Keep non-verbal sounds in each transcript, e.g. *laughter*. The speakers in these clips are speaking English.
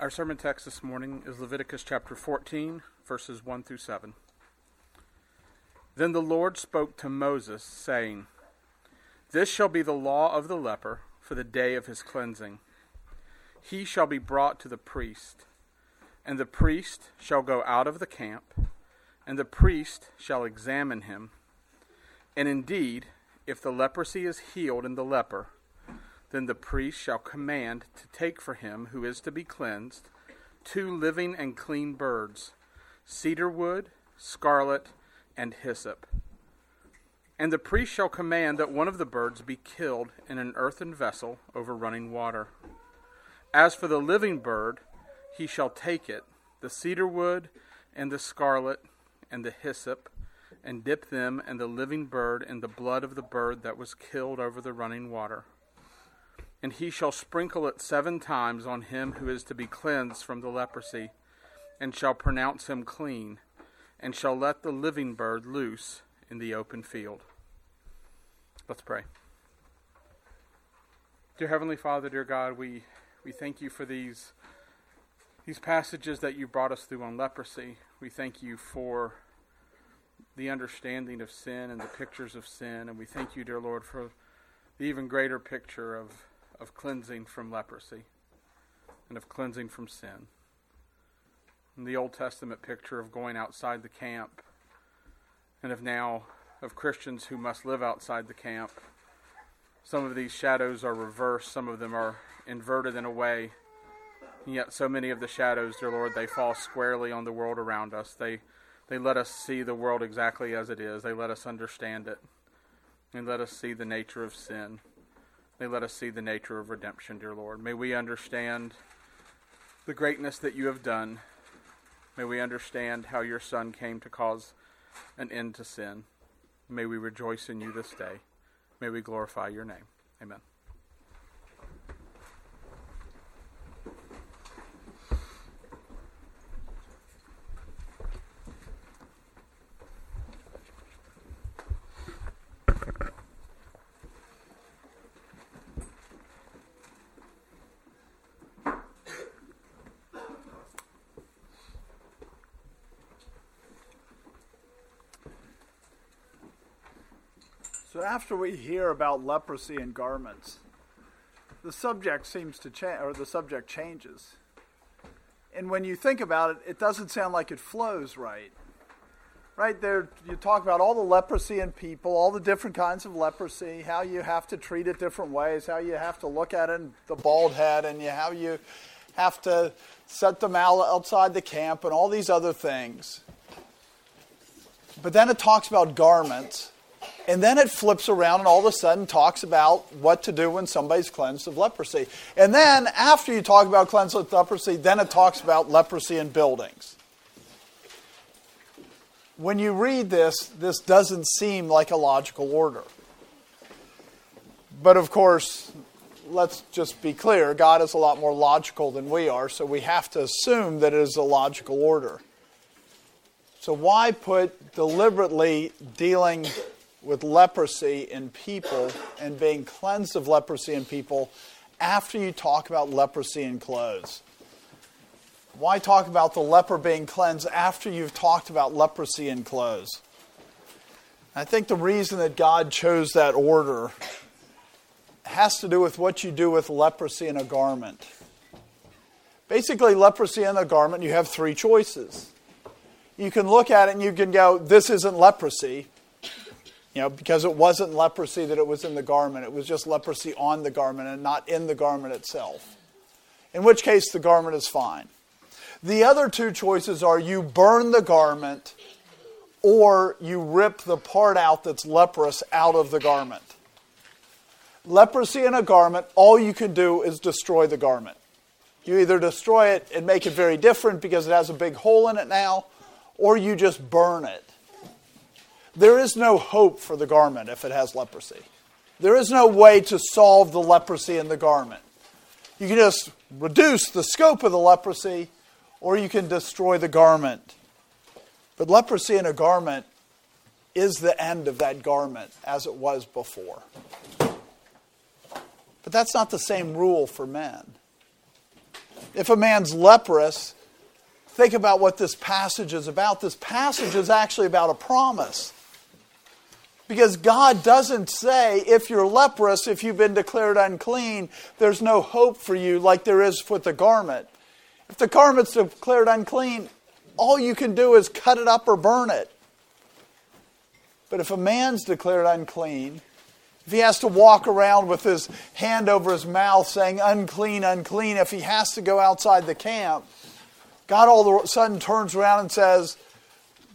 Our sermon text this morning is Leviticus chapter 14, verses 1 through 7. Then the Lord spoke to Moses, saying, This shall be the law of the leper for the day of his cleansing. He shall be brought to the priest, and the priest shall go out of the camp, and the priest shall examine him. And indeed, if the leprosy is healed in the leper, then the priest shall command to take for him who is to be cleansed two living and clean birds, cedar wood, scarlet, and hyssop. And the priest shall command that one of the birds be killed in an earthen vessel over running water. As for the living bird, he shall take it, the cedar wood, and the scarlet, and the hyssop, and dip them and the living bird in the blood of the bird that was killed over the running water. And he shall sprinkle it seven times on him who is to be cleansed from the leprosy, and shall pronounce him clean, and shall let the living bird loose in the open field. Let's pray. Dear Heavenly Father, dear God, we, we thank you for these, these passages that you brought us through on leprosy. We thank you for the understanding of sin and the pictures of sin. And we thank you, dear Lord, for the even greater picture of of cleansing from leprosy and of cleansing from sin. In the Old Testament picture of going outside the camp, and of now of Christians who must live outside the camp. Some of these shadows are reversed, some of them are inverted in a way. And yet, so many of the shadows, dear Lord, they fall squarely on the world around us. They, they let us see the world exactly as it is, they let us understand it, and let us see the nature of sin. May let us see the nature of redemption, dear Lord. May we understand the greatness that you have done. May we understand how your Son came to cause an end to sin. May we rejoice in you this day. May we glorify your name. Amen. So after we hear about leprosy and garments, the subject seems to change, or the subject changes. And when you think about it, it doesn't sound like it flows right. Right there, you talk about all the leprosy in people, all the different kinds of leprosy, how you have to treat it different ways, how you have to look at it, in the bald head, and you, how you have to set them out outside the camp, and all these other things. But then it talks about garments and then it flips around and all of a sudden talks about what to do when somebody's cleansed of leprosy. And then after you talk about cleansed of leprosy, then it talks about leprosy in buildings. When you read this, this doesn't seem like a logical order. But of course, let's just be clear God is a lot more logical than we are, so we have to assume that it is a logical order. So, why put deliberately dealing with leprosy in people and being cleansed of leprosy in people after you talk about leprosy in clothes? Why talk about the leper being cleansed after you've talked about leprosy in clothes? I think the reason that God chose that order has to do with what you do with leprosy in a garment. Basically, leprosy in a garment, you have three choices. You can look at it and you can go, This isn't leprosy, you know, because it wasn't leprosy that it was in the garment, it was just leprosy on the garment and not in the garment itself. In which case, the garment is fine. The other two choices are you burn the garment or you rip the part out that's leprous out of the garment. Leprosy in a garment, all you can do is destroy the garment. You either destroy it and make it very different because it has a big hole in it now, or you just burn it. There is no hope for the garment if it has leprosy. There is no way to solve the leprosy in the garment. You can just reduce the scope of the leprosy, or you can destroy the garment. But leprosy in a garment is the end of that garment as it was before. But that's not the same rule for men. if a man's leprous, think about what this passage is about. This passage is actually about a promise. Because God doesn't say, if you're leprous, if you've been declared unclean, there's no hope for you like there is with the garment. If the garment's declared unclean, all you can do is cut it up or burn it. But if a man's declared unclean, if he has to walk around with his hand over his mouth saying, unclean, unclean, if he has to go outside the camp, God all of a sudden turns around and says,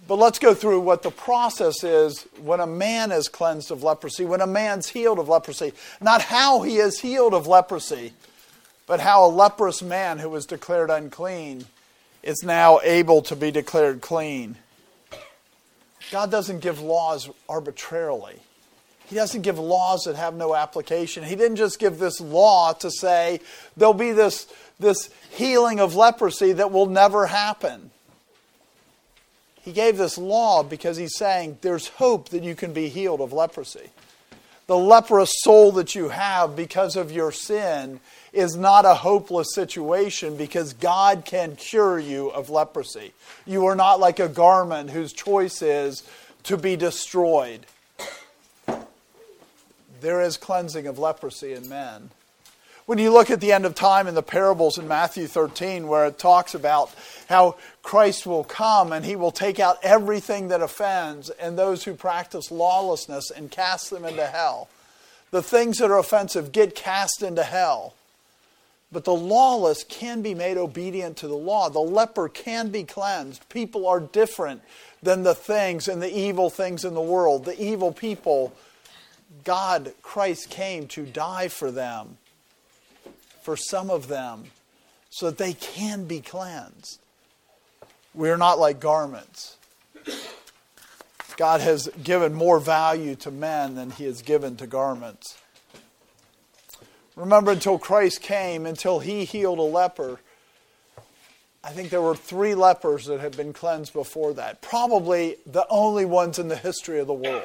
but let's go through what the process is when a man is cleansed of leprosy, when a man's healed of leprosy. Not how he is healed of leprosy, but how a leprous man who was declared unclean is now able to be declared clean. God doesn't give laws arbitrarily. He doesn't give laws that have no application. He didn't just give this law to say there'll be this, this healing of leprosy that will never happen. He gave this law because he's saying there's hope that you can be healed of leprosy. The leprous soul that you have because of your sin is not a hopeless situation because God can cure you of leprosy. You are not like a garment whose choice is to be destroyed. There is cleansing of leprosy in men. When you look at the end of time in the parables in Matthew 13, where it talks about how Christ will come and he will take out everything that offends and those who practice lawlessness and cast them into hell. The things that are offensive get cast into hell. But the lawless can be made obedient to the law. The leper can be cleansed. People are different than the things and the evil things in the world. The evil people, God, Christ came to die for them for some of them so that they can be cleansed. We're not like garments. God has given more value to men than he has given to garments. Remember, until Christ came, until he healed a leper, I think there were three lepers that had been cleansed before that. Probably the only ones in the history of the world.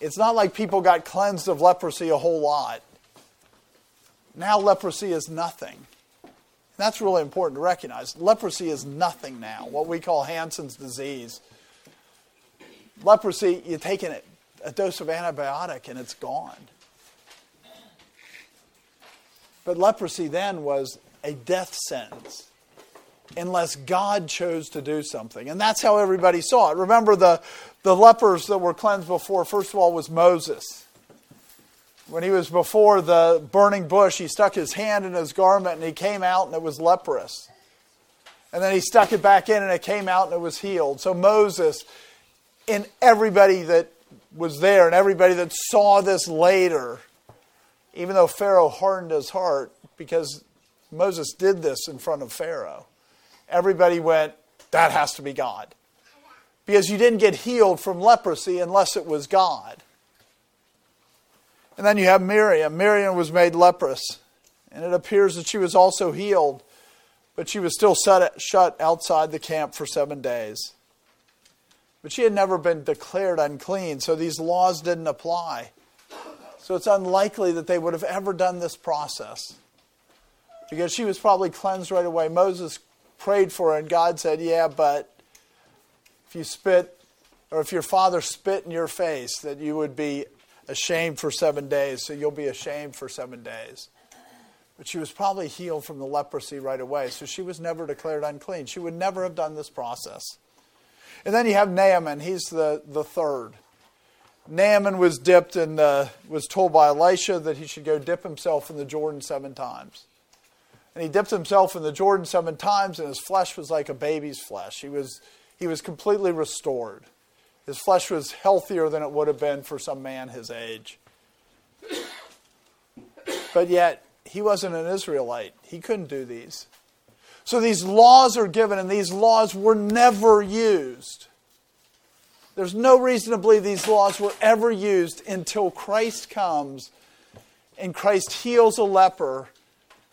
It's not like people got cleansed of leprosy a whole lot. Now leprosy is nothing. That's really important to recognize. Leprosy is nothing now, what we call Hansen's disease. Leprosy, you take a, a dose of antibiotic and it's gone. But leprosy then was a death sentence unless God chose to do something. And that's how everybody saw it. Remember, the, the lepers that were cleansed before, first of all, was Moses. When he was before the burning bush, he stuck his hand in his garment and he came out and it was leprous. And then he stuck it back in and it came out and it was healed. So Moses and everybody that was there and everybody that saw this later, even though Pharaoh hardened his heart because Moses did this in front of Pharaoh, everybody went, that has to be God. Because you didn't get healed from leprosy unless it was God. And then you have Miriam. Miriam was made leprous, and it appears that she was also healed, but she was still set, shut outside the camp for seven days. But she had never been declared unclean, so these laws didn't apply. So it's unlikely that they would have ever done this process because she was probably cleansed right away. Moses prayed for her, and God said, Yeah, but if you spit, or if your father spit in your face, that you would be ashamed for seven days, so you'll be ashamed for seven days. But she was probably healed from the leprosy right away, so she was never declared unclean. She would never have done this process. And then you have Naaman, he's the, the third. Naaman was dipped and was told by Elisha that he should go dip himself in the Jordan seven times. And he dipped himself in the Jordan seven times, and his flesh was like a baby's flesh. He was, he was completely restored. His flesh was healthier than it would have been for some man his age. But yet, he wasn't an Israelite. He couldn't do these. So these laws are given, and these laws were never used. There's no reason to believe these laws were ever used until Christ comes and Christ heals a leper,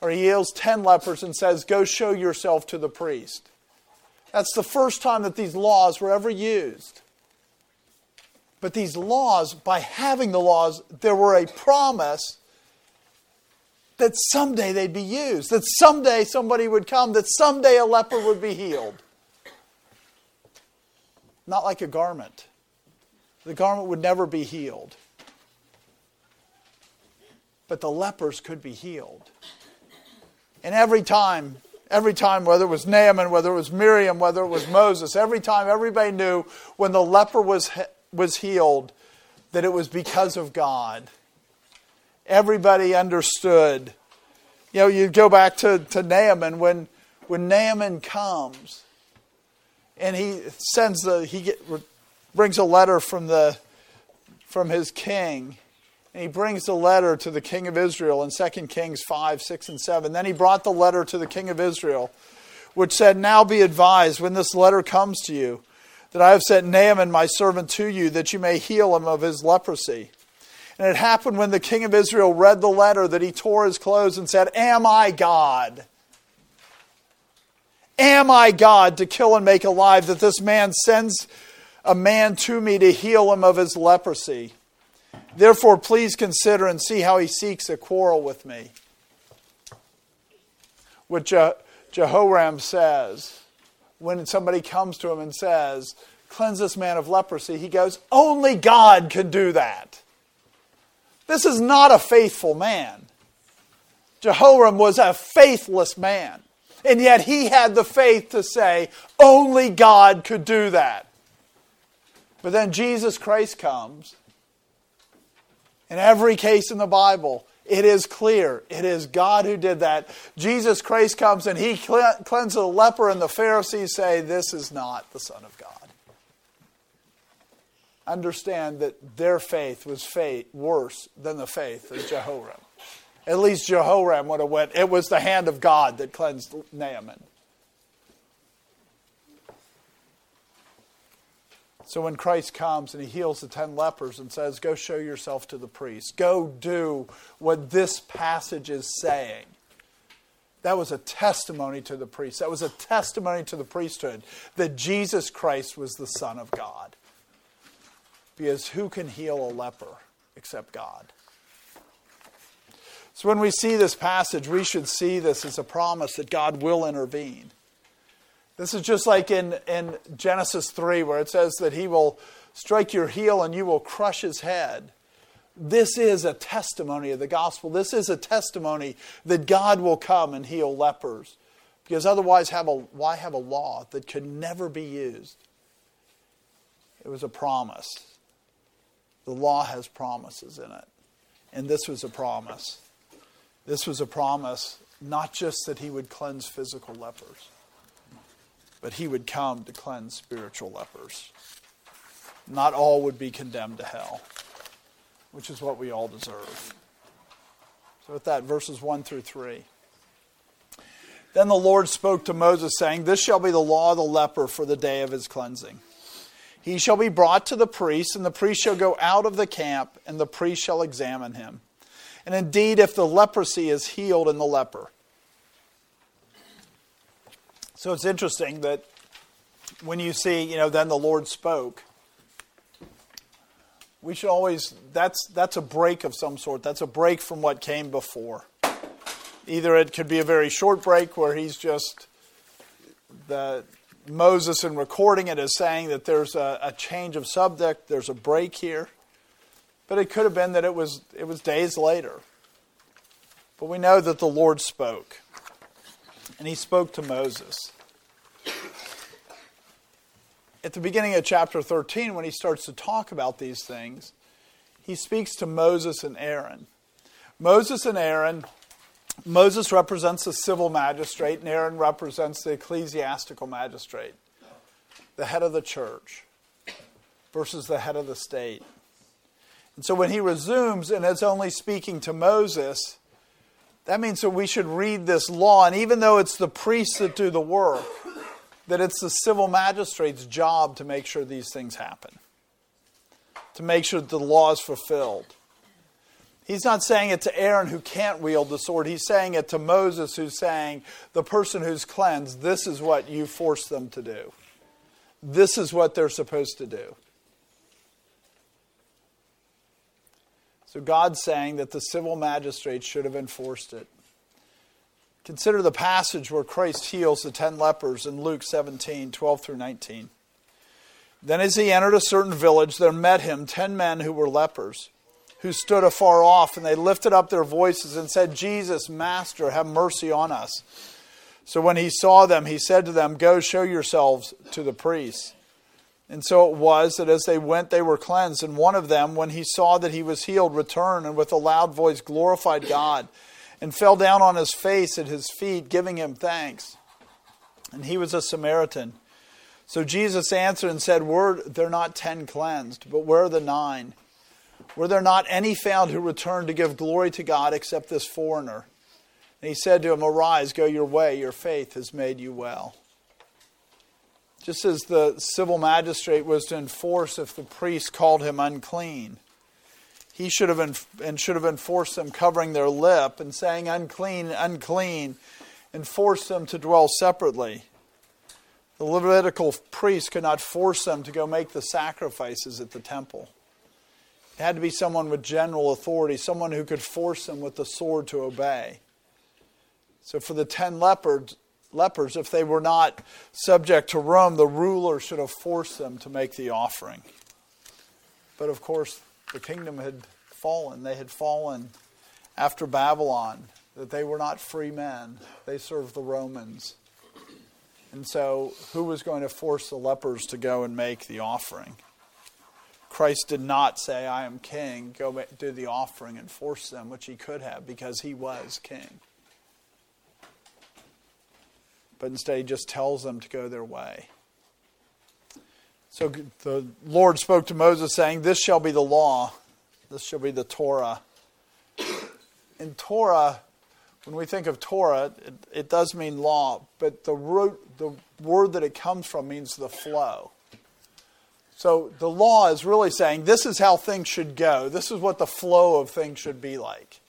or he heals 10 lepers and says, Go show yourself to the priest. That's the first time that these laws were ever used. But these laws, by having the laws, there were a promise that someday they'd be used, that someday somebody would come, that someday a leper would be healed. Not like a garment. The garment would never be healed. But the lepers could be healed. And every time, every time, whether it was Naaman, whether it was Miriam, whether it was Moses, every time everybody knew when the leper was, was healed that it was because of God. Everybody understood. You know, you go back to, to Naaman when, when Naaman comes and he sends the, he get, brings a letter from the, from his king and he brings the letter to the king of Israel in 2 Kings 5, 6, and 7. Then he brought the letter to the king of Israel, which said, Now be advised when this letter comes to you, that I have sent Naaman my servant to you, that you may heal him of his leprosy. And it happened when the king of Israel read the letter that he tore his clothes and said, Am I God? Am I God to kill and make alive that this man sends a man to me to heal him of his leprosy? Therefore, please consider and see how he seeks a quarrel with me. What Je- Jehoram says when somebody comes to him and says, Cleanse this man of leprosy, he goes, Only God can do that. This is not a faithful man. Jehoram was a faithless man. And yet he had the faith to say, Only God could do that. But then Jesus Christ comes in every case in the Bible, it is clear. It is God who did that. Jesus Christ comes and he cleanses the leper, and the Pharisees say, This is not the Son of God. Understand that their faith was faith worse than the faith of Jehoram. At least Jehoram would have went, it was the hand of God that cleansed Naaman. So when Christ comes and he heals the ten lepers and says, Go show yourself to the priest, go do what this passage is saying. That was a testimony to the priest. That was a testimony to the priesthood that Jesus Christ was the Son of God. Because who can heal a leper except God? So when we see this passage, we should see this as a promise that God will intervene. This is just like in, in Genesis 3, where it says that he will strike your heel and you will crush his head. This is a testimony of the gospel. This is a testimony that God will come and heal lepers. Because otherwise, have a, why have a law that could never be used? It was a promise. The law has promises in it. And this was a promise. This was a promise not just that he would cleanse physical lepers, but he would come to cleanse spiritual lepers. Not all would be condemned to hell, which is what we all deserve. So, with that, verses 1 through 3. Then the Lord spoke to Moses, saying, This shall be the law of the leper for the day of his cleansing. He shall be brought to the priest, and the priest shall go out of the camp, and the priest shall examine him. And indeed, if the leprosy is healed in the leper, so it's interesting that when you see, you know, then the Lord spoke, we should always, that's, that's a break of some sort. That's a break from what came before. Either it could be a very short break where he's just, the Moses in recording it is saying that there's a, a change of subject, there's a break here. But it could have been that it was, it was days later. But we know that the Lord spoke. And he spoke to Moses at the beginning of chapter 13, when he starts to talk about these things, he speaks to Moses and Aaron. Moses and Aaron, Moses represents the civil magistrate, and Aaron represents the ecclesiastical magistrate, the head of the church versus the head of the state. And so when he resumes and is only speaking to Moses, that means that we should read this law, and even though it's the priests that do the work, that it's the civil magistrate's job to make sure these things happen, to make sure that the law is fulfilled. He's not saying it to Aaron who can't wield the sword. He's saying it to Moses who's saying, the person who's cleansed, this is what you force them to do. This is what they're supposed to do. So God's saying that the civil magistrates should have enforced it. Consider the passage where Christ heals the ten lepers in Luke 17 12 through 19. Then, as he entered a certain village, there met him ten men who were lepers, who stood afar off, and they lifted up their voices and said, Jesus, Master, have mercy on us. So when he saw them, he said to them, Go show yourselves to the priests. And so it was that as they went, they were cleansed. And one of them, when he saw that he was healed, returned and with a loud voice glorified God and fell down on his face at his feet, giving him thanks. And he was a Samaritan. So Jesus answered and said, Were there not ten cleansed, but where are the nine? Were there not any found who returned to give glory to God except this foreigner? And he said to him, Arise, go your way, your faith has made you well. Just as the civil magistrate was to enforce if the priest called him unclean, he should have and should have enforced them covering their lip and saying unclean, unclean, and forced them to dwell separately. The Levitical priest could not force them to go make the sacrifices at the temple. It had to be someone with general authority, someone who could force them with the sword to obey. So for the ten lepers, lepers, if they were not subject to Rome, the ruler should have forced them to make the offering. But of course, the kingdom had fallen. They had fallen after Babylon, that they were not free men. They served the Romans. And so, who was going to force the lepers to go and make the offering? Christ did not say, I am king, go do the offering and force them, which he could have because he was king but instead he just tells them to go their way. So the Lord spoke to Moses, saying, This shall be the law, this shall be the Torah. In Torah, when we think of Torah, it, it root, mean law, but the, root, the word that it comes from means the flow. So the law is really saying this is how things should go. This is what the flow of things should be like.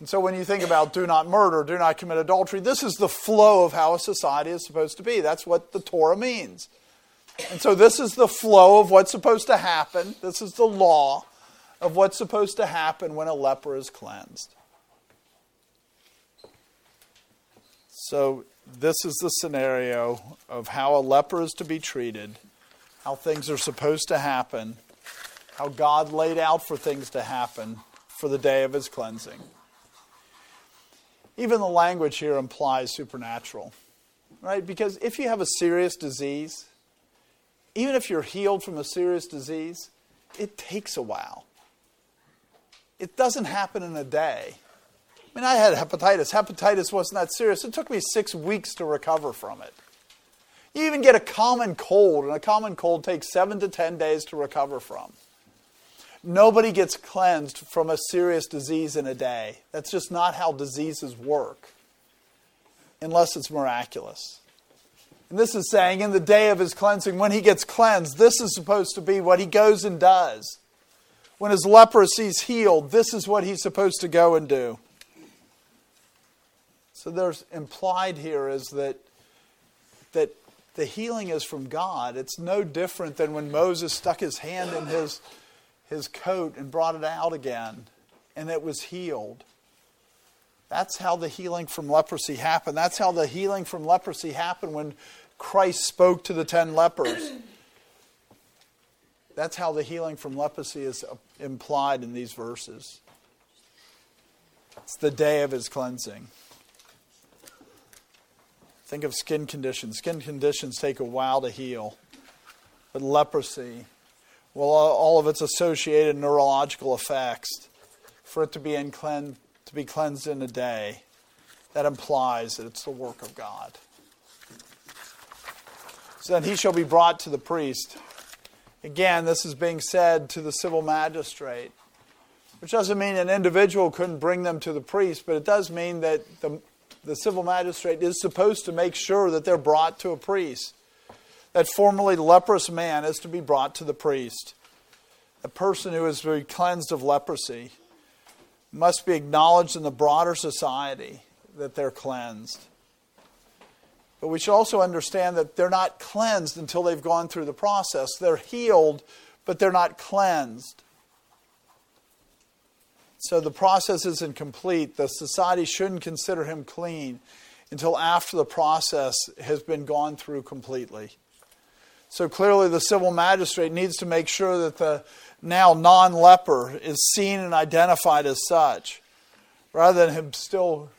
And so when you think about do not murder, do not commit adultery, this is the flow of how a society is supposed to be. That's what the Torah means. And so this is the flow of what's supposed to happen. This is the law of what's supposed to happen when a leper is cleansed. So this is the scenario of how a leper is to be treated, how things are supposed to happen, how God laid out for things to happen for the day of his cleansing. Even the language here implies supernatural, right? Because if you have a serious disease, even if you're healed from a serious disease, it takes a while. It doesn't happen in a day. I mean, I had hepatitis. Hepatitis wasn't that serious. It took me six weeks to recover from it. You even get a common cold, and a common cold takes seven to ten days to recover from. Nobody gets cleansed from a serious disease in a day. That's just not how diseases work, unless it's miraculous. And this is saying, in the day of his cleansing, when he gets cleansed, this is supposed to be what he goes and does. When his leprosy is healed, this is what he's supposed to go and do. So there's implied here is that that the healing is from God. It's no different than when Moses stuck his hand in his his coat and brought it out again, and it was healed. That's how the healing from leprosy happened. That's how the healing from leprosy happened when Christ spoke to the ten lepers. *clears throat* That's how the healing from leprosy is uh, implied in these verses. It's the day of his cleansing. Think of skin conditions. Skin conditions take a while to heal, but leprosy well, all of its associated neurological effects, for it to be, clean, to be cleansed in a day, that implies that it's the work of God. So then he shall be brought to the priest. Again, this is being said to the civil magistrate, which doesn't mean an individual couldn't bring them to the priest, but it does mean that the, the civil magistrate is supposed to make sure that they're brought to a priest that formerly leprous man is to be brought to the priest. A person who is very cleansed of leprosy must be acknowledged in the broader society that they're cleansed. But we should also understand that they're not cleansed until they've gone through the process. They're healed, but they're not cleansed. So the process isn't complete. The society shouldn't consider him clean until after the process has been gone through completely. So clearly, the civil magistrate needs to make sure that the now non leper is seen and identified as such, rather than him still,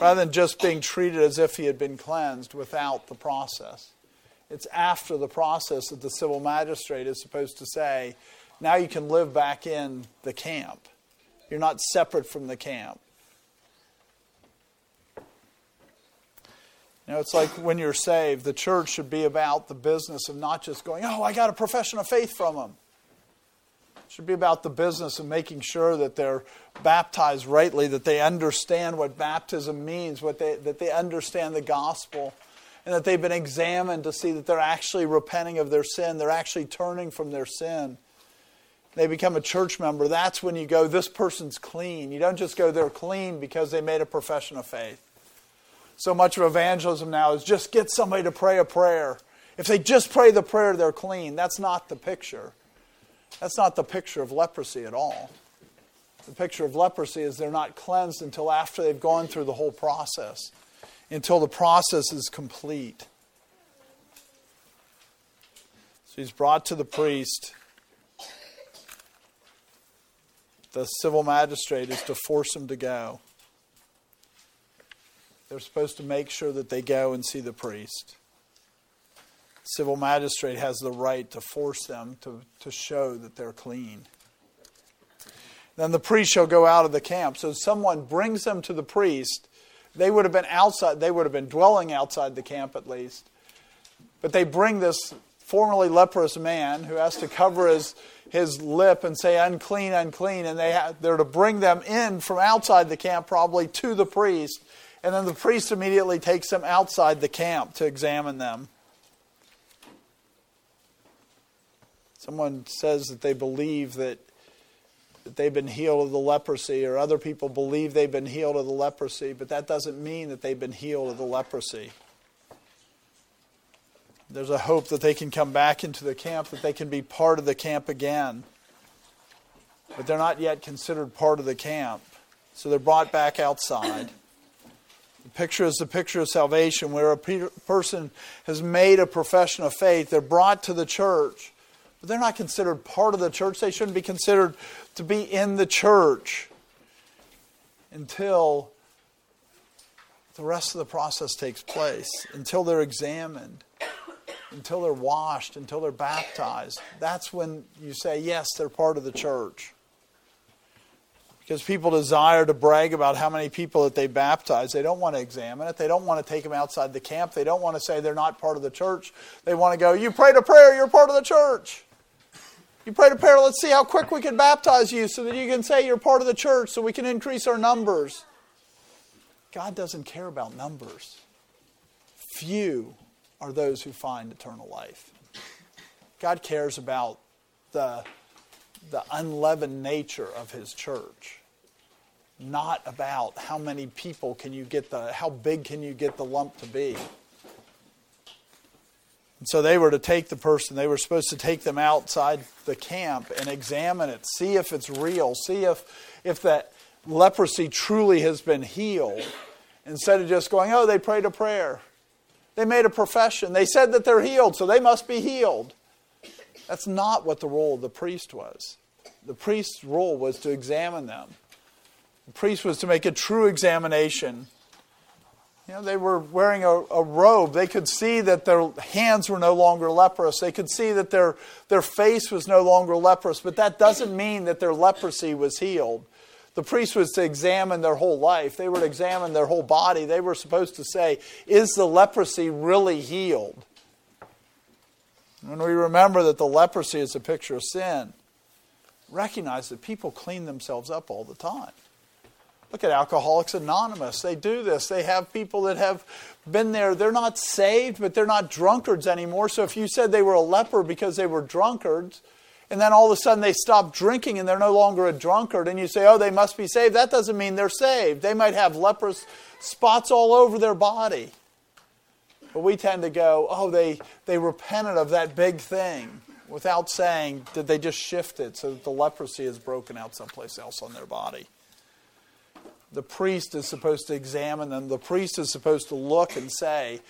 rather than just being treated as if he had been cleansed without the process. It's after the process that the civil magistrate is supposed to say, now you can live back in the camp. You're not separate from the camp. You know, it's like when you're saved, the church should be about the business of not just going, oh, I got a profession of faith from them. It should be about the business of making sure that they're baptized rightly, that they understand what baptism means, what they, that they understand the gospel, and that they've been examined to see that they're actually repenting of their sin, they're actually turning from their sin. They become a church member. That's when you go, this person's clean. You don't just go, they're clean because they made a profession of faith so much of evangelism now is just get somebody to pray a prayer. If they just pray the prayer, they're clean. That's not the picture. That's not the picture of leprosy at all. The picture of leprosy is they're not cleansed until after they've gone through the whole process, until the process is complete. So he's brought to the priest. The civil magistrate is to force him to go. They're supposed to make sure that they go and see the priest. Civil magistrate has the right to force them to, to show that they're clean. Then the priest shall go out of the camp. So someone brings them to the priest. They would have been outside, they would have been dwelling outside the camp at least. But they bring this formerly leprous man who has to cover his, his lip and say, unclean, unclean. And they have, they're to bring them in from outside the camp, probably to the priest. And then the priest immediately takes them outside the camp to examine them. Someone says that they believe that, that they've been healed of the leprosy, or other people believe they've been healed of the leprosy, but that doesn't mean that they've been healed of the leprosy. There's a hope that they can come back into the camp, that they can be part of the camp again. But they're not yet considered part of the camp. So they're brought back outside. The picture is the picture of salvation where a person has made a profession of faith. They're brought to the church, but they're not considered part of the church. They shouldn't be considered to be in the church until the rest of the process takes place, until they're examined, until they're washed, until they're baptized. That's when you say, yes, they're part of the church because people desire to brag about how many people that they baptize. They don't want to examine it. They don't want to take them outside the camp. They don't want to say they're not part of the church. They want to go, You prayed a prayer, you're part of the church. You prayed a prayer, let's see how quick we can baptize you so that you can say you're part of the church so we can increase our numbers. God doesn't care about numbers. Few are those who find eternal life. God cares about the, the unleavened nature of His church not about how many people can you get the, how big can you get the lump to be. And so they were to take the person, they were supposed to take them outside the camp and examine it, see if it's real, see if, if that leprosy truly has been healed. Instead of just going, oh, they prayed a prayer. They made a profession. They said that they're healed, so they must be healed. That's not what the role of the priest was. The priest's role was to examine them the priest was to make a true examination. You know, they were wearing a, a, robe. They could see that their hands were no longer leprous. They could see that their, their face was no longer leprous. But that doesn't mean that their leprosy was healed. The priest was to examine their whole life, they were to examine their whole body. They were supposed to say, Is the leprosy really healed? When we remember that the leprosy is a picture of sin, recognize that people clean themselves up all the time. Look at Alcoholics Anonymous. They do this. They have people that have been there. They're not saved, but they're not drunkards anymore. So if you said they were a leper because they were drunkards, and then all of a sudden they stop drinking and they're no longer a drunkard, and you say, oh, they must be saved, that doesn't mean they're saved. They might have leprous spots all over their body. But we tend to go, oh, they, they repented of that big thing. without saying, did they just shift it so that the leprosy is broken out someplace else on their body? The priest is supposed to examine them. The priest is supposed to look and say,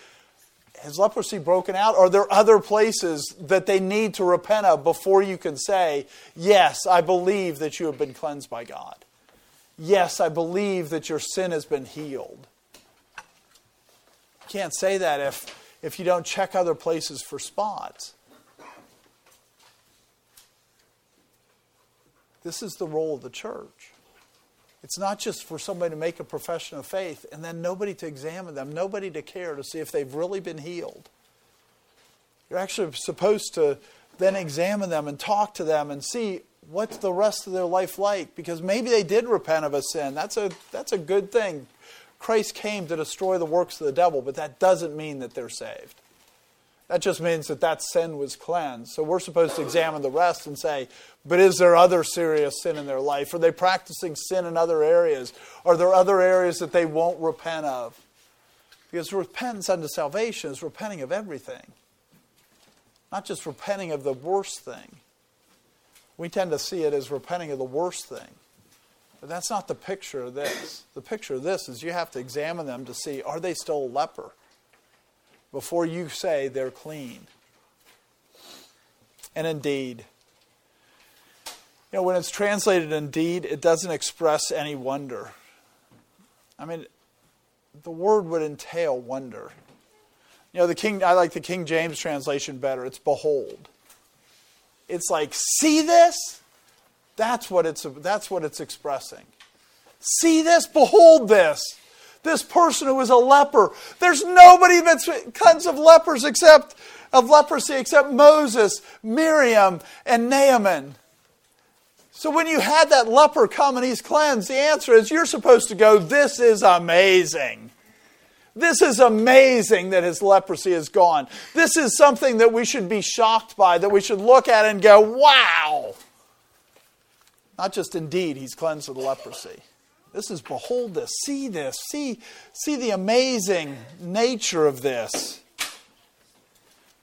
has leprosy broken out? Are there other places that they need to repent of before you can say, Yes, I believe that you have been cleansed by God? Yes, I believe that your sin has been healed. You can't say that if, if you don't check other places for spots. This is the role of the church. It's not just for somebody to make a profession of faith and then nobody to examine them, nobody to care to see if they've really been healed. You're actually supposed to then examine them and talk to them and see what's the rest of their life like because maybe they did repent of a sin. That's a that's a good thing. Christ came to destroy the works of the devil, but that doesn't mean that they're saved. That just means that that sin was cleansed. So we're supposed to examine the rest and say, but is there other serious sin in their life? Are they practicing sin in other areas? Are there other areas that they won't repent of? Because repentance unto salvation is repenting of everything, not just repenting of the worst thing. We tend to see it as repenting of the worst thing. But that's not the picture of this. The picture of this is you have to examine them to see are they still a leper? Before you say they're clean. And indeed, you know, when it's translated indeed, it doesn't express any wonder. I mean, the word would entail wonder. You know, the King I like the King James translation better. It's behold. It's like, see this? That's what it's that's what it's expressing. See this? Behold this this person who was a leper. There's nobody that's cleansed of lepers except of leprosy except Moses, Miriam, and Naaman. So when you had that leper come and he's cleansed, the answer is you're supposed to go, This is amazing. This is amazing that his leprosy is gone. This is something that we should be shocked by, that we should look at and go, Wow. Not just indeed, he's cleansed of the leprosy. This is behold this, see this, see, see the amazing nature of this.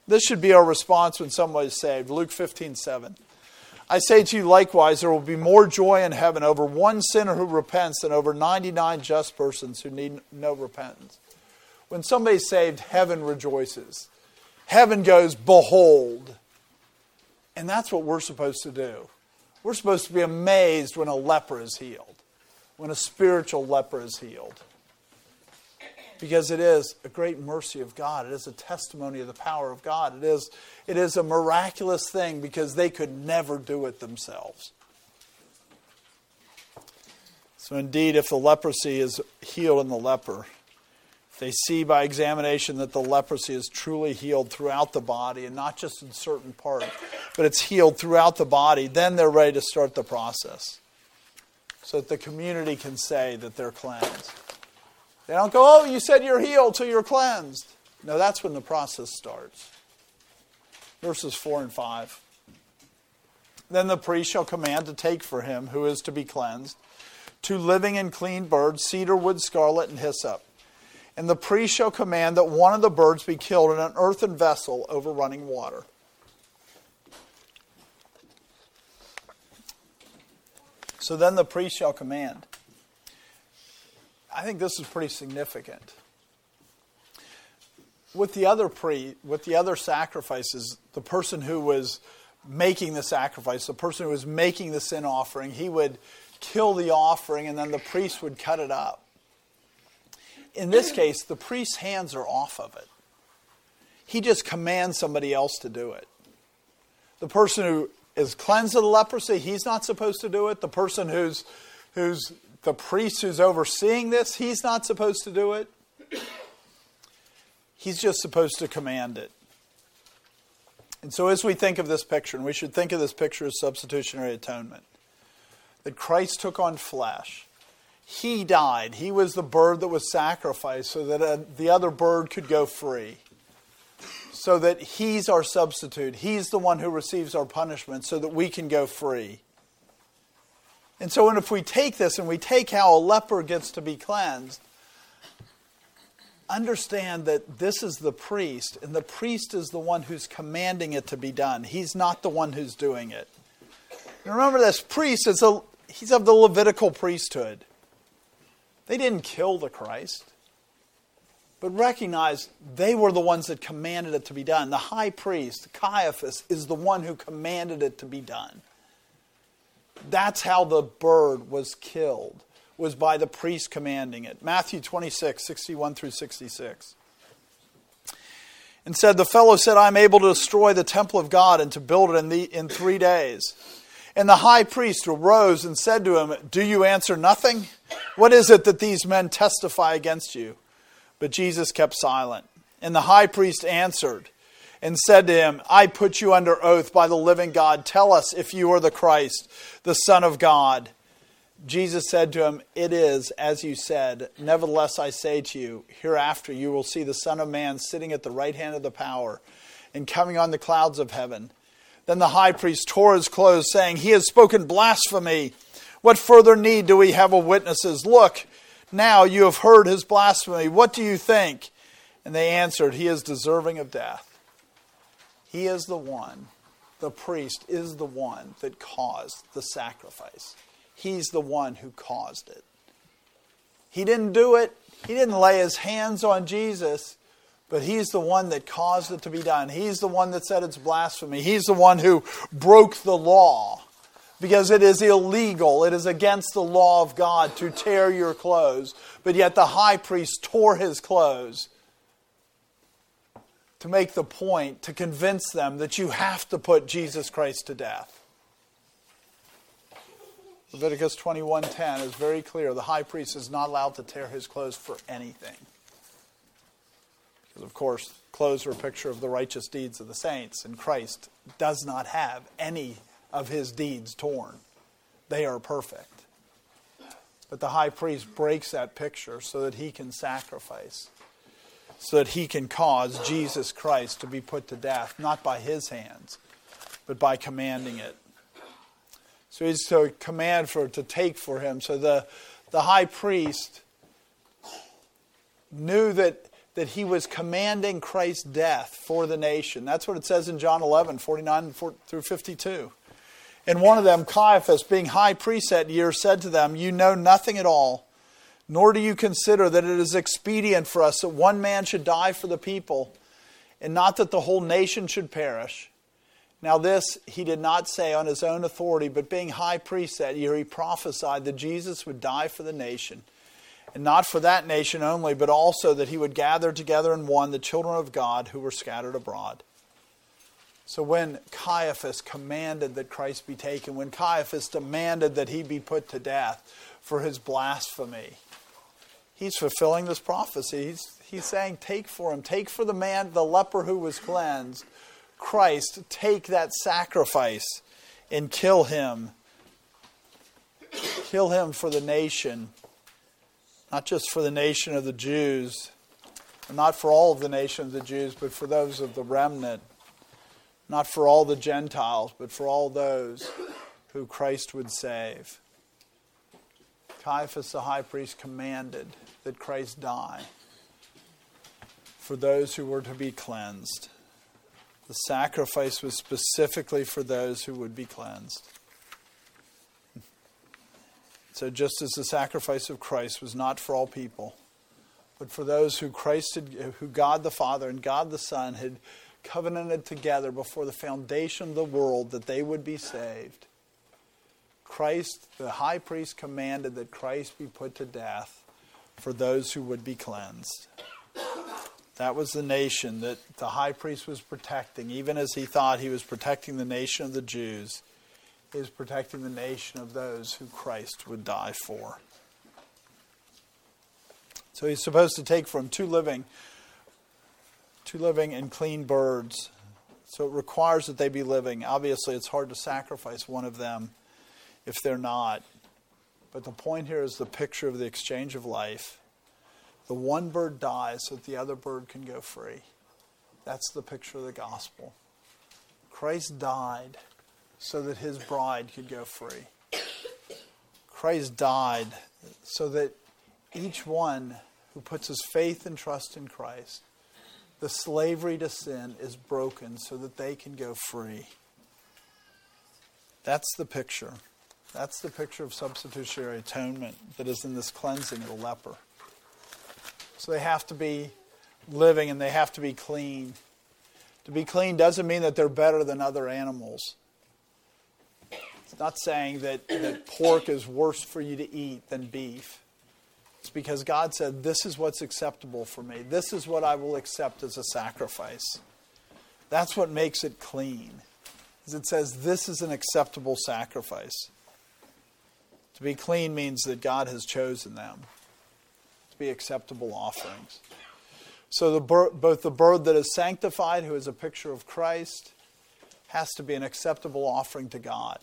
This should be our response when somebody is saved. Luke 15, 7. I say to you likewise, there will be more joy in heaven over one sinner who repents than over 99 just persons who need no repentance. When somebody's saved, heaven rejoices. Heaven goes, behold. And that's what we're supposed to do. We're supposed to be amazed when a leper is healed when a spiritual leper is healed. Because it is a great mercy of God. It is a testimony of the power of God. It is, it is a miraculous thing because they could never do it themselves. So, indeed, if the leprosy is healed in the leper, they see by examination that the leprosy is truly healed throughout the body and not just in certain parts, but it's healed throughout the body, then they're ready to start the process so that the community can say that they're cleansed. They don't go, oh, you said you're healed, so you're cleansed. No, that's when the process starts. Verses 4 and 5. Then the priest shall command to take for him who is to be cleansed two living and clean birds, cedar wood, scarlet, and hyssop. And the priest shall command that one of the birds be killed in an earthen vessel over running water. So then the priest shall command. I think this is pretty significant. With the other pre, with the other sacrifices, the person who was making the sacrifice, the person who was making the sin offering, he would kill the offering and then the priest would cut it up. In this case, the priest's hands are off of it. He just commands somebody else to do it. The person who is cleansed of the leprosy, he's not supposed to do it. The person who's, who's the priest who's overseeing this, he's not supposed to do it. He's just supposed to command it. And so, as we think of this picture, and we should think of this picture as substitutionary atonement, that Christ took on flesh. He died. He was the bird that was sacrificed so that uh, the other bird could go free so that He's our substitute. He's the one who receives our punishment so that we can go free. And so, and if we take this and we take how a leper gets to be cleansed, understand that this is the priest, and the priest is the one who's commanding it to be done. He's not the one who's doing it. And remember, this priest is a he's of the Levitical priesthood. They didn't kill the Christ, but recognize they were the ones that commanded it to be done. The high priest, Caiaphas, is the one who commanded it to be done. That's how the bird was killed, was by the priest commanding it. Matthew 26, 61 through 66. And said, The fellow said, I am able to destroy the temple of God and to build it in, the, in three days. And the high priest arose and said to him, Do you answer nothing? What is it that these men testify against you? But Jesus kept silent. And the high priest answered and said to him, I put you under oath by the living God. Tell us if you are the Christ, the Son of God. Jesus said to him, It is as you said. Nevertheless, I say to you, hereafter you will see the Son of Man sitting at the right hand of the power and coming on the clouds of heaven. Then the high priest tore his clothes, saying, He has spoken blasphemy. What further need do we have of witnesses? Look, now you have heard his blasphemy. What do you think? And they answered, He is deserving of death. He is the one, the priest is the one that caused the sacrifice. He's the one who caused it. He didn't do it, he didn't lay his hands on Jesus. But he's the one that caused it to be done. He's the one that said it's blasphemy. He's the one who broke the law because it is illegal. It is against the law of God to tear your clothes. But yet the high priest tore his clothes to make the point, to convince them that you have to put Jesus Christ to death. Leviticus 21:10 is very clear. The high priest is not allowed to tear his clothes for anything. Because, of course, clothes are a picture of the righteous deeds of the saints, and Christ does not have any of his deeds torn. They are perfect. But the high priest breaks that picture so that he can sacrifice, so that he can cause Jesus Christ to be put to death, not by his hands, but by commanding it. So he's to command for to take for him. So the, the high priest knew that that he was commanding Christ's death for the nation. That's what it says in John 11, 49 through 52. And one of them, Caiaphas, being high priest that year, said to them, You know nothing at all, nor do you consider that it is expedient for us that one man should die for the people, and not that the whole nation should perish. Now, this he did not say on his own authority, but being high priest that year, he prophesied that Jesus would die for the nation and not for that nation only, but also that he would gather together in one the children of God who were scattered abroad. So when Caiaphas commanded that Christ be taken, when Caiaphas demanded that he be put to death for his blasphemy, he's fulfilling this prophecy. He's, he's saying, Take for him, take for the man, the leper who was cleansed, Christ, take that sacrifice and kill him. Kill him for the nation not just for the nation of the Jews, not for all of the nation of the Jews, but for those of the remnant, not for all the Gentiles, but for all those who Christ would save. Caiaphas the high priest commanded that Christ die for those who were to be cleansed. The sacrifice was specifically for those who would be cleansed. So, just as the sacrifice of Christ was not for all people, but for those who Christ had, who God the Father and God the Son had covenanted together before the foundation of the world that they would be saved, Christ, the high priest, commanded that Christ be put to death for those who would be cleansed. That was the nation that the high priest was protecting, even as he thought he was protecting the nation of the Jews is protecting the nation of those who Christ would die for. So he's supposed to take from two living, two living and clean birds. So it requires that they be living. Obviously, it's hard to sacrifice one of them if they're not. But the point here is the picture of the exchange of life. The one bird dies so that the other bird can go free. That's the picture of the gospel. Christ died so that his bride could go free. Christ died so that each one who puts his faith and trust in Christ, the slavery to sin is broken so that they can go free. That's the picture. That's the picture of substitutionary atonement that is in this cleansing of the leper. So they have to be living and they have to be clean. To be clean doesn't mean that they're better than other animals. It's not saying that, that pork is worse for you to eat than beef. It's because God said, This is what's acceptable for me. This is what I will accept as a sacrifice. That's what makes it clean. As it says, This is an acceptable sacrifice. To be clean means that God has chosen them to be acceptable offerings. So the bird, both the bird that is sanctified, who is a picture of Christ, has to be an acceptable offering to God.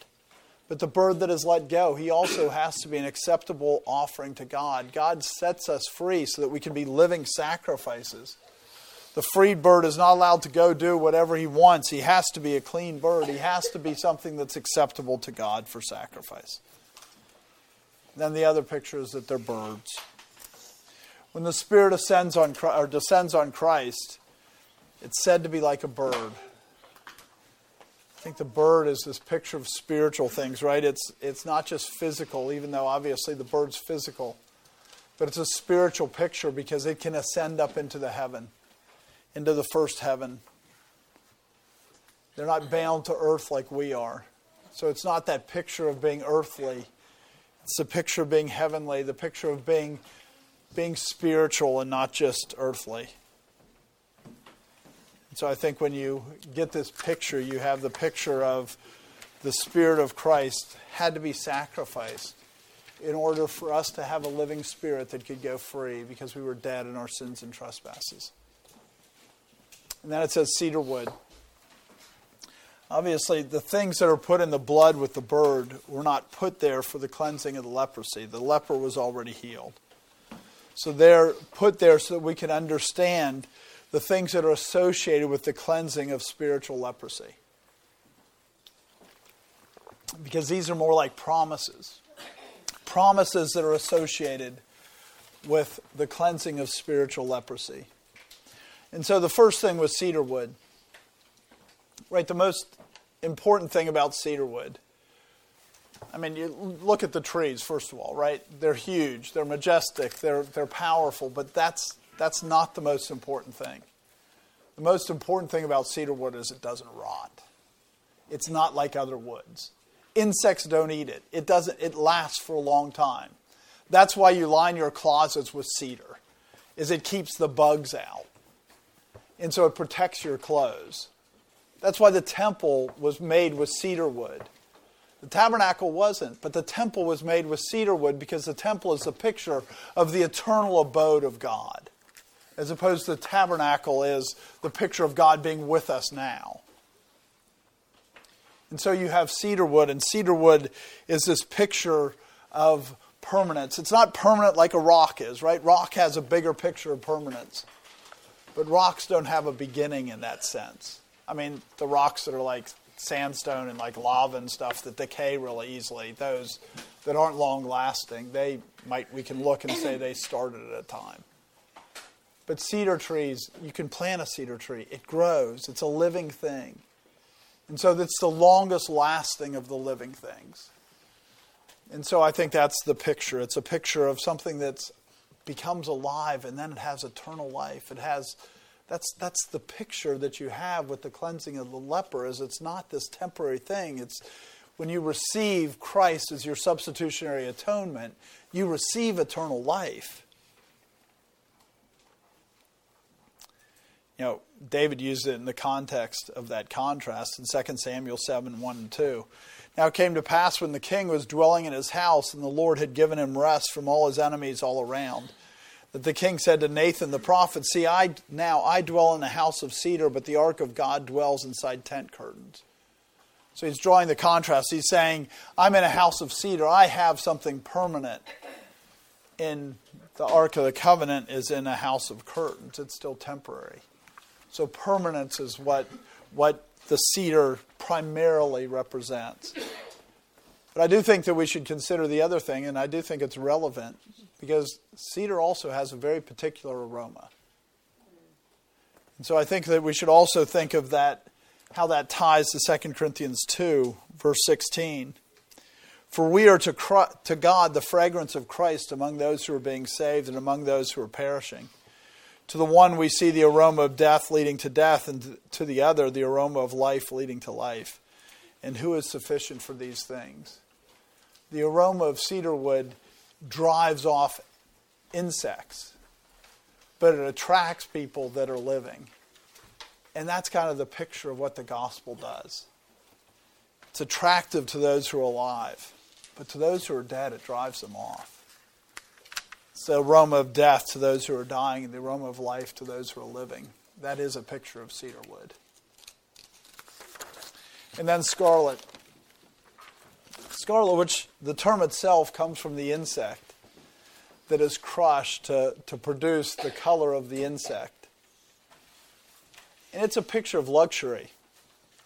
But the bird that is let go, he also has to be an acceptable offering to God. God sets us free so that we can be living sacrifices. The freed bird is not allowed to go do whatever he wants. He has to be a clean bird. He has to be something that's acceptable to God for sacrifice. Then the other picture is that they're birds. When the Spirit ascends on, or descends on Christ, it's said to be like a bird. I think the bird is this picture of spiritual things, right? It's, it's not just physical, even though obviously the bird's physical, but it's a spiritual picture because it can ascend up into the heaven, into the first heaven. They're not bound to earth like we are. So it's not that picture of being earthly. It's the picture of being heavenly, the picture of being, being spiritual and not just earthly. So I think when you get this picture, you have the picture of the Spirit of Christ had to be sacrificed in order for us to have a living spirit that could go free because we were dead in our sins and trespasses. And then it says cedar wood. Obviously, the things that are put in the blood with the bird were not put there for the cleansing of the leprosy. The leper was already healed. So they're put there so that we can understand the things that are associated with the cleansing of spiritual leprosy. Because these are more like promises. Promises that are associated with the cleansing of spiritual leprosy. And so the first thing was cedar wood. Right, the most important thing about cedar wood. I mean, you look at the trees, first of all, right? They're huge, they're majestic, they're, they're powerful, but that's that's not the most important thing. The most important thing about cedar wood is it doesn't rot. It's not like other woods. Insects don't eat it. It doesn't it lasts for a long time. That's why you line your closets with cedar. Is it keeps the bugs out. And so it protects your clothes. That's why the temple was made with cedar wood. The tabernacle wasn't, but the temple was made with cedar wood because the temple is a picture of the eternal abode of God as opposed to the tabernacle is the picture of God being with us now. And so you have cedar wood, and cedar wood is this picture of permanence. It's not permanent like a rock is, right? Rock has a bigger picture of permanence. But rocks don't have a beginning in that sense. I mean, the rocks that are like sandstone and like lava and stuff that decay really easily, those that aren't long lasting, they might we can look and say they started at a time. But cedar trees, you can plant a cedar tree. It grows, it's a living thing. And so it's the longest lasting of the living things. And so I think that's the picture. It's a picture of something that becomes alive and then it has eternal life. It has that's that's the picture that you have with the cleansing of the leper is it's not this temporary thing. It's when you receive Christ as your substitutionary atonement, you receive eternal life. You know, David used it in the context of that contrast in 2 Samuel 7 1 and 2. Now it came to pass when the king was dwelling in his house, and the Lord had given him rest from all his enemies all around, that the king said to Nathan the prophet, See, I now I dwell in a house of cedar, but the ark of God dwells inside tent curtains. So he's drawing the contrast. He's saying, I'm in a house of cedar. I have something permanent. In the Ark of the Covenant is in a house of curtains. It's still temporary. So permanence is what, what the cedar primarily represents. But I do think that we should consider the other thing, and I do think it's relevant because cedar also has a very particular aroma. And so I think that we should also think of that, how that ties to 2 Corinthians 2, verse 16. For we are to, to God the fragrance of Christ among those who are being saved and among those who are perishing. To the one we see the aroma of death leading to death, and to the other the aroma of life leading to life. And who is sufficient for these things? The aroma of cedar wood drives off insects, but it attracts people that are living. And that's kind of the picture of what the gospel does. It's attractive to those who are alive, but to those who are dead, it drives them off. It's the aroma of death to those who are dying, and the aroma of life to those who are living. That is a picture of cedar wood. And then scarlet. Scarlet, which the term itself comes from the insect that is crushed to, to produce the color of the insect. And it's a picture of luxury.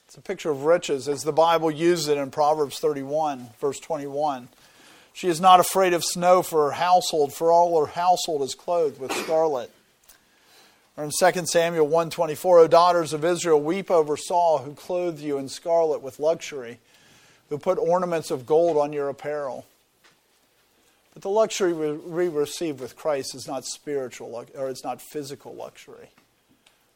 It's a picture of riches, as the Bible uses it in Proverbs 31, verse 21. She is not afraid of snow for her household, for all her household is clothed with scarlet. Or in 2 Samuel 124, O daughters of Israel, weep over Saul, who clothed you in scarlet with luxury, who put ornaments of gold on your apparel. But the luxury we receive with Christ is not spiritual, or it's not physical luxury.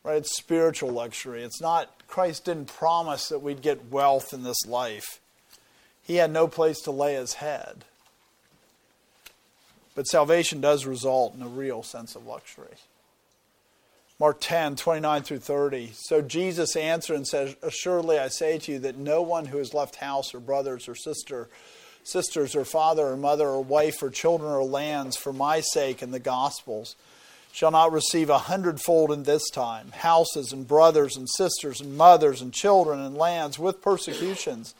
Right? It's spiritual luxury. It's not, Christ didn't promise that we'd get wealth in this life. He had no place to lay his head. But salvation does result in a real sense of luxury. Mark 10, 29 through 30. So Jesus answered and said, Assuredly I say to you that no one who has left house or brothers or sister, sisters or father or mother or wife or children or lands for my sake and the gospel's shall not receive a hundredfold in this time houses and brothers and sisters and mothers and children and lands with persecutions,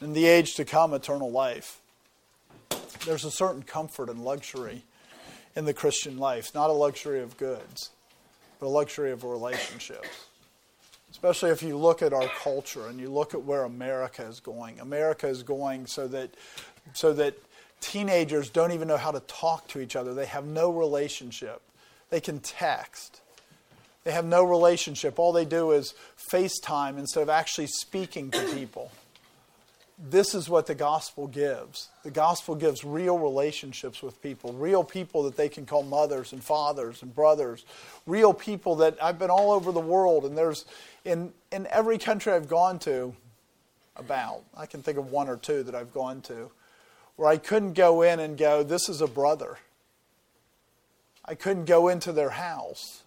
in the age to come eternal life there's a certain comfort and luxury in the Christian life, not a luxury of goods, but a luxury of relationships. Especially if you look at our culture and you look at where America is going. America is going so that so that teenagers don't even know how to talk to each other. They have no relationship. They can text. They have no relationship. All they do is FaceTime instead of actually speaking to people this is what the gospel gives. The gospel gives real relationships with people, real people that they can call mothers and fathers and brothers, real people that I've been all over the world, and there's in, in every country I've gone to, about, I can think of one or two that I've gone to, where I couldn't go in and go, This is a brother. I couldn't go into their house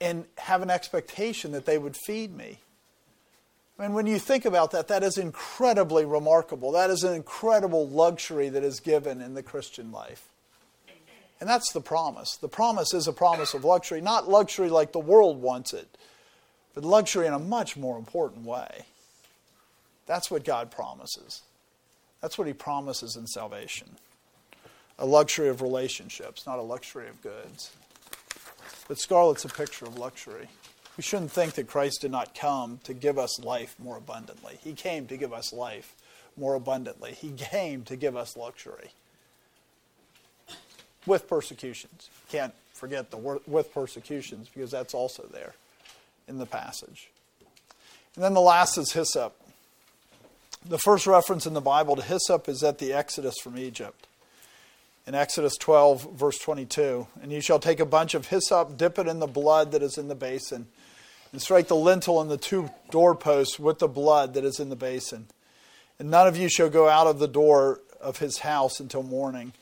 and have an expectation that they would feed me and when you think about that, that is incredibly remarkable. That is an incredible luxury that is given in the Christian life. And that's the promise. The promise is a promise of luxury, not luxury like the world wants it, but luxury in a much more important way. That's what God promises. That's what He promises in salvation a luxury of relationships, not a luxury of goods. But scarlet's a picture of luxury. We shouldn't think that Christ did not come to give us life more abundantly. He came to give us life more abundantly. He came to give us luxury with persecutions. Can't forget the word with persecutions because that's also there in the passage. And then the last is hyssop. The first reference in the Bible to hyssop is at the Exodus from Egypt in Exodus 12, verse 22. And you shall take a bunch of hyssop, dip it in the blood that is in the basin, and strike the lintel and the two doorposts with the blood that is in the basin. And none of you shall go out of the door of his house until morning.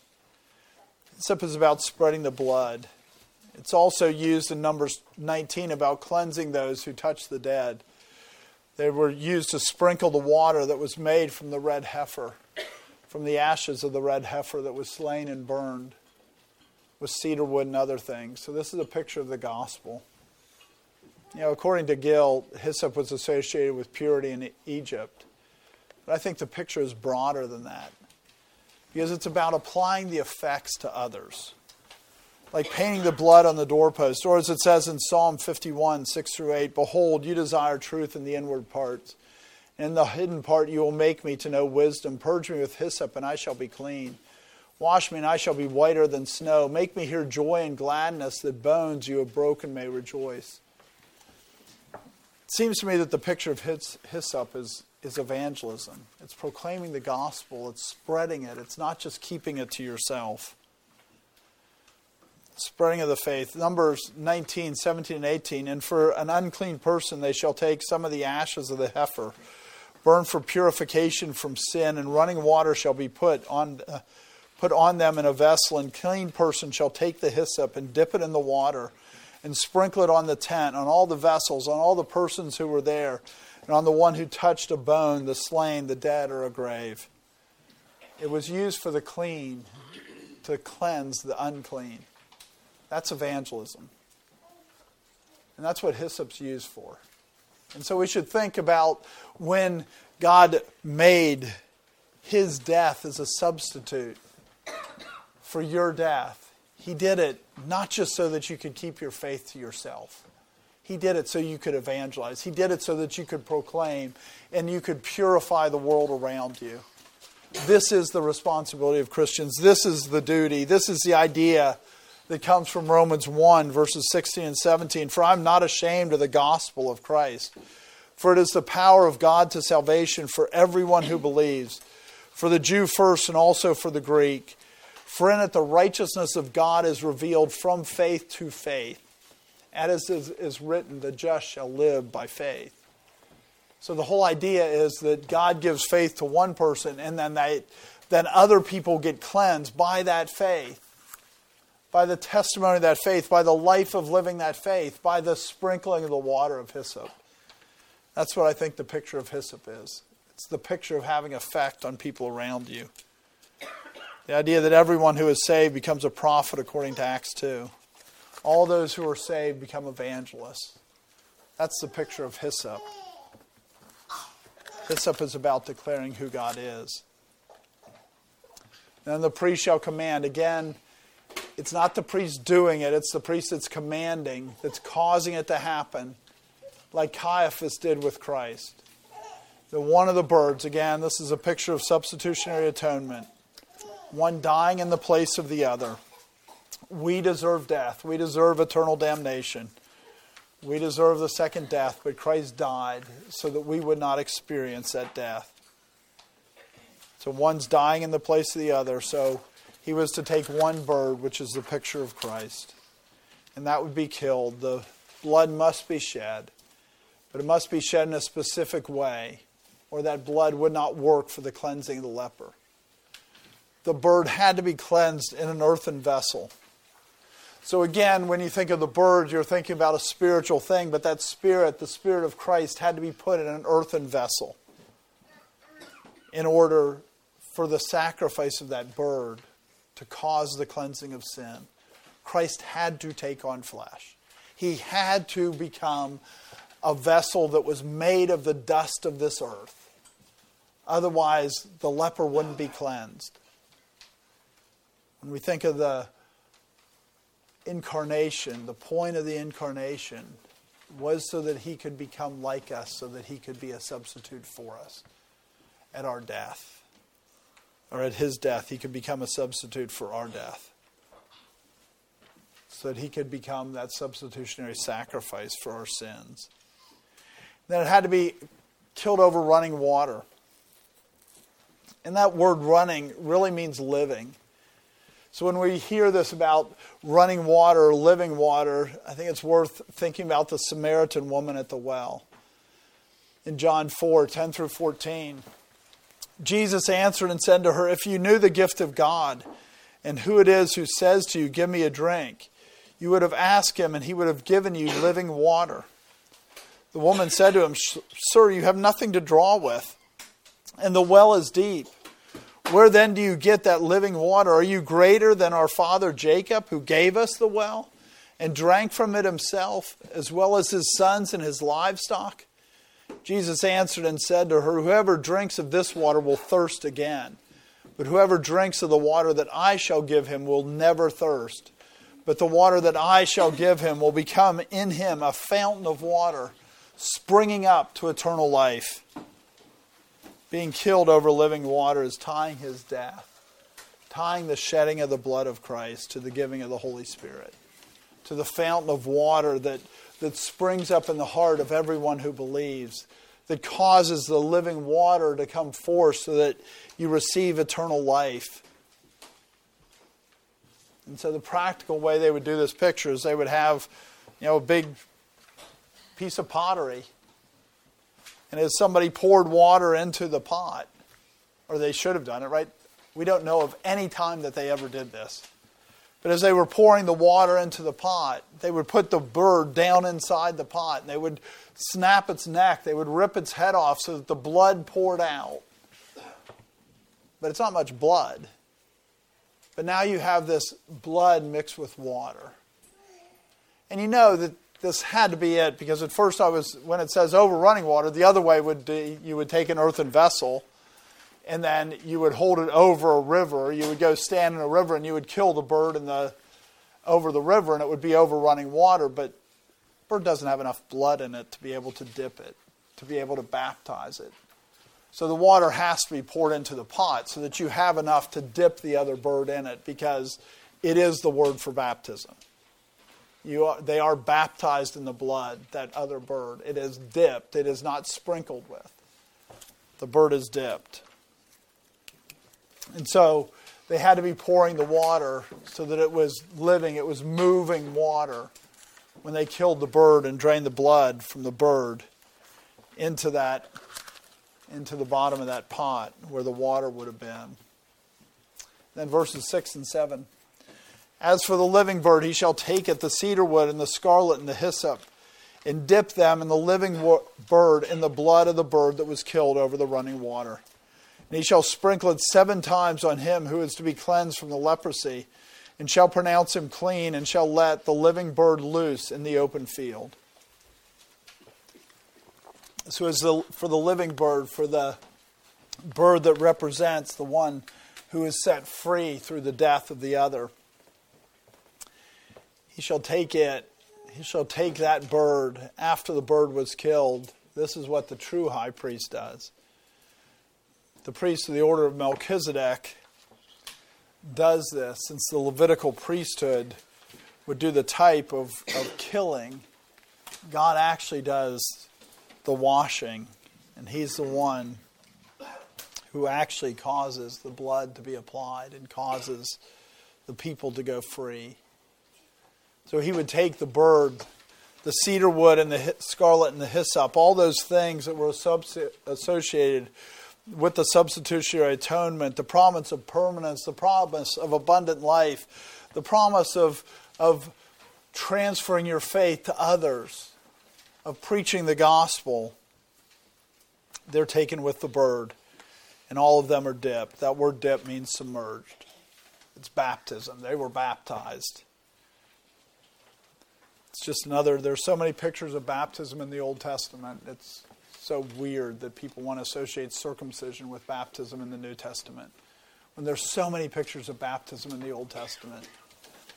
Hyssop is about spreading the blood. It's also used in Numbers 19 about cleansing those who touch the dead. They were used to sprinkle the water that was made from the red heifer from the ashes of the red heifer that was slain and burned with cedar wood and other things. So, this is a picture of the gospel. You know, according to Gill, hyssop was associated with purity in Egypt. But I think the picture is broader than that because it's about applying the effects to others. Like painting the blood on the doorpost, or as it says in Psalm 51, 6 through 8, Behold, you desire truth in the inward parts in the hidden part, you will make me to know wisdom. Purge me with hyssop, and I shall be clean. Wash me, and I shall be whiter than snow. Make me hear joy and gladness, that bones you have broken may rejoice. It seems to me that the picture of hyssop is, is evangelism. It's proclaiming the gospel, it's spreading it, it's not just keeping it to yourself. Spreading of the faith. Numbers 19, 17, and 18. And for an unclean person, they shall take some of the ashes of the heifer, burn for purification from sin, and running water shall be put on. Uh, put on them in a vessel, and clean person shall take the hyssop and dip it in the water and sprinkle it on the tent, on all the vessels, on all the persons who were there, and on the one who touched a bone, the slain, the dead, or a grave. It was used for the clean to cleanse the unclean. That's evangelism. And that's what hyssop's used for. And so we should think about when God made his death as a substitute for your death. He did it not just so that you could keep your faith to yourself. He did it so you could evangelize. He did it so that you could proclaim and you could purify the world around you. This is the responsibility of Christians. This is the duty. This is the idea that comes from Romans 1, verses 16 and 17. For I'm not ashamed of the gospel of Christ, for it is the power of God to salvation for everyone who believes, for the Jew first and also for the Greek. For in it the righteousness of God is revealed from faith to faith. And As is, written, the just shall live by faith. So the whole idea is that God gives faith to one person and then they, then other people get cleansed by that faith. By the testimony of that faith, by the life of living that faith, by the sprinkling of the water of hyssop. That's what I think the picture of hyssop is. It's the picture of having effect on people around you. The idea that everyone who is saved becomes a prophet, according to Acts 2. All those who are saved become evangelists. That's the picture of hyssop. Hyssop is about declaring who God is. Then the priest shall command. Again, it's not the priest doing it, it's the priest that's commanding, that's causing it to happen, like Caiaphas did with Christ. The one of the birds, again, this is a picture of substitutionary atonement one dying in the place of the other. We deserve death. We deserve eternal damnation. We deserve the second death, but Christ died so that we would not experience that death. So one's dying in the place of the other. So he was to take one bird, which is the picture of Christ, and that would be killed. The blood must be shed, but it must be shed in a specific way, or that blood would not work for the cleansing of the leper the bird had to be cleansed in an earthen vessel. So, again, when you think of the bird, you're thinking about a spiritual thing, but that spirit, the spirit of Christ, had to be put in an earthen vessel in order for the sacrifice of that bird to cause the cleansing of sin. Christ had to take on flesh. He had to become a vessel that was made of the dust of this earth. Otherwise, the leper wouldn't be cleansed. When we think of the incarnation, the point of the incarnation was so that he could become like us, so that he could be a substitute for us at our death. Or at his death, he could become a substitute for our death. So that he could become that substitutionary sacrifice for our sins. Then it had to be killed over running water. And that word running really means living. So when we hear this about running water living water, I think it's worth thinking about the Samaritan woman at the well. In John 4 10 through 14, Jesus answered and said to her, If you knew the gift of God and who it is who says to you, Give me a drink, you would have asked him and he would have given you living water. The woman said to him, Sir, you have nothing to draw with, and the well is deep. Where then do you get that living water? Are you greater than our father Jacob, who gave us the well and drank from it himself, as well as his sons and his livestock? Jesus answered and said to her, Whoever drinks of this water will thirst again. But whoever drinks of the water that I shall give him will never thirst. But the water that I shall give him will become in him a fountain of water, springing up to eternal life being killed over living water is tying his death tying the shedding of the blood of Christ to the giving of the Holy Spirit, to the fountain of water that, that springs up in the heart of everyone who believes, that causes the living water to come forth so that you receive eternal life. And so the practical way they would do this picture is they would have, you know, a big piece of pottery. And as somebody poured water into the pot, or they should have done it, right? We don't know of any time that they ever did this. But as they were pouring the water into the pot, they would put the bird down inside the pot and they would snap its neck, they would rip its head off so that the blood poured out. But it's not much blood. But now you have this blood mixed with water. And you know that this had to be it because at first I was, when it says over running water, the other way would be you would take an earthen vessel and then you would hold it over a river. You would go stand in a river and you would kill the bird in the, over the river and it would be over running water. But bird doesn't have enough blood in it to be able to dip it, to be able to baptize it. So the water has to be poured into the pot so that you have enough to dip the other bird in it because it is the word for baptism. You are, they are baptized in the blood, that other bird. It is dipped, it is not sprinkled with. The bird is dipped. And so they had to be pouring the water so that it was living, it was moving water when they killed the bird and drained the blood from the bird into that into the bottom of that pot where the water would have been. Then verses 6 and 7. As for the living bird, he shall take it, the cedar wood and the scarlet and the hyssop, and dip them in the living bird in the blood of the bird that was killed over the running water. And he shall sprinkle it seven times on him who is to be cleansed from the leprosy, and shall pronounce him clean, and shall let the living bird loose in the open field. So, as the, for the living bird, for the bird that represents the one who is set free through the death of the other, he shall take it, he shall take that bird after the bird was killed. This is what the true high priest does the priest of the order of Melchizedek does this, since the Levitical priesthood would do the type of, of killing, God actually does the washing, and He's the one who actually causes the blood to be applied and causes the people to go free. So He would take the bird, the cedar wood, and the scarlet and the hyssop, all those things that were associated with the substitutionary atonement, the promise of permanence, the promise of abundant life, the promise of, of transferring your faith to others, of preaching the gospel, they're taken with the bird. And all of them are dipped. That word dip means submerged. It's baptism. They were baptized. It's just another, there's so many pictures of baptism in the Old Testament. It's so weird that people want to associate circumcision with baptism in the New Testament when there's so many pictures of baptism in the Old Testament.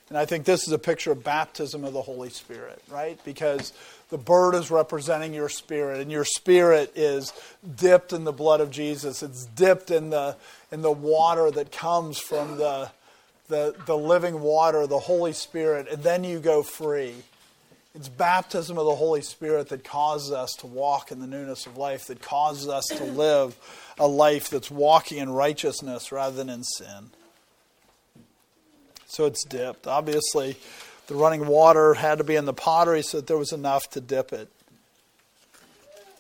And I think this is a picture of baptism of the Holy Spirit, right? Because the bird is representing your spirit, and your spirit is dipped in the blood of Jesus. It's dipped in the in the water that comes from the the, the living water, the Holy Spirit, and then you go free. It's baptism of the Holy Spirit that causes us to walk in the newness of life, that causes us to *clears throat* live a life that's walking in righteousness rather than in sin. So it's dipped. Obviously, the running water had to be in the pottery so that there was enough to dip it.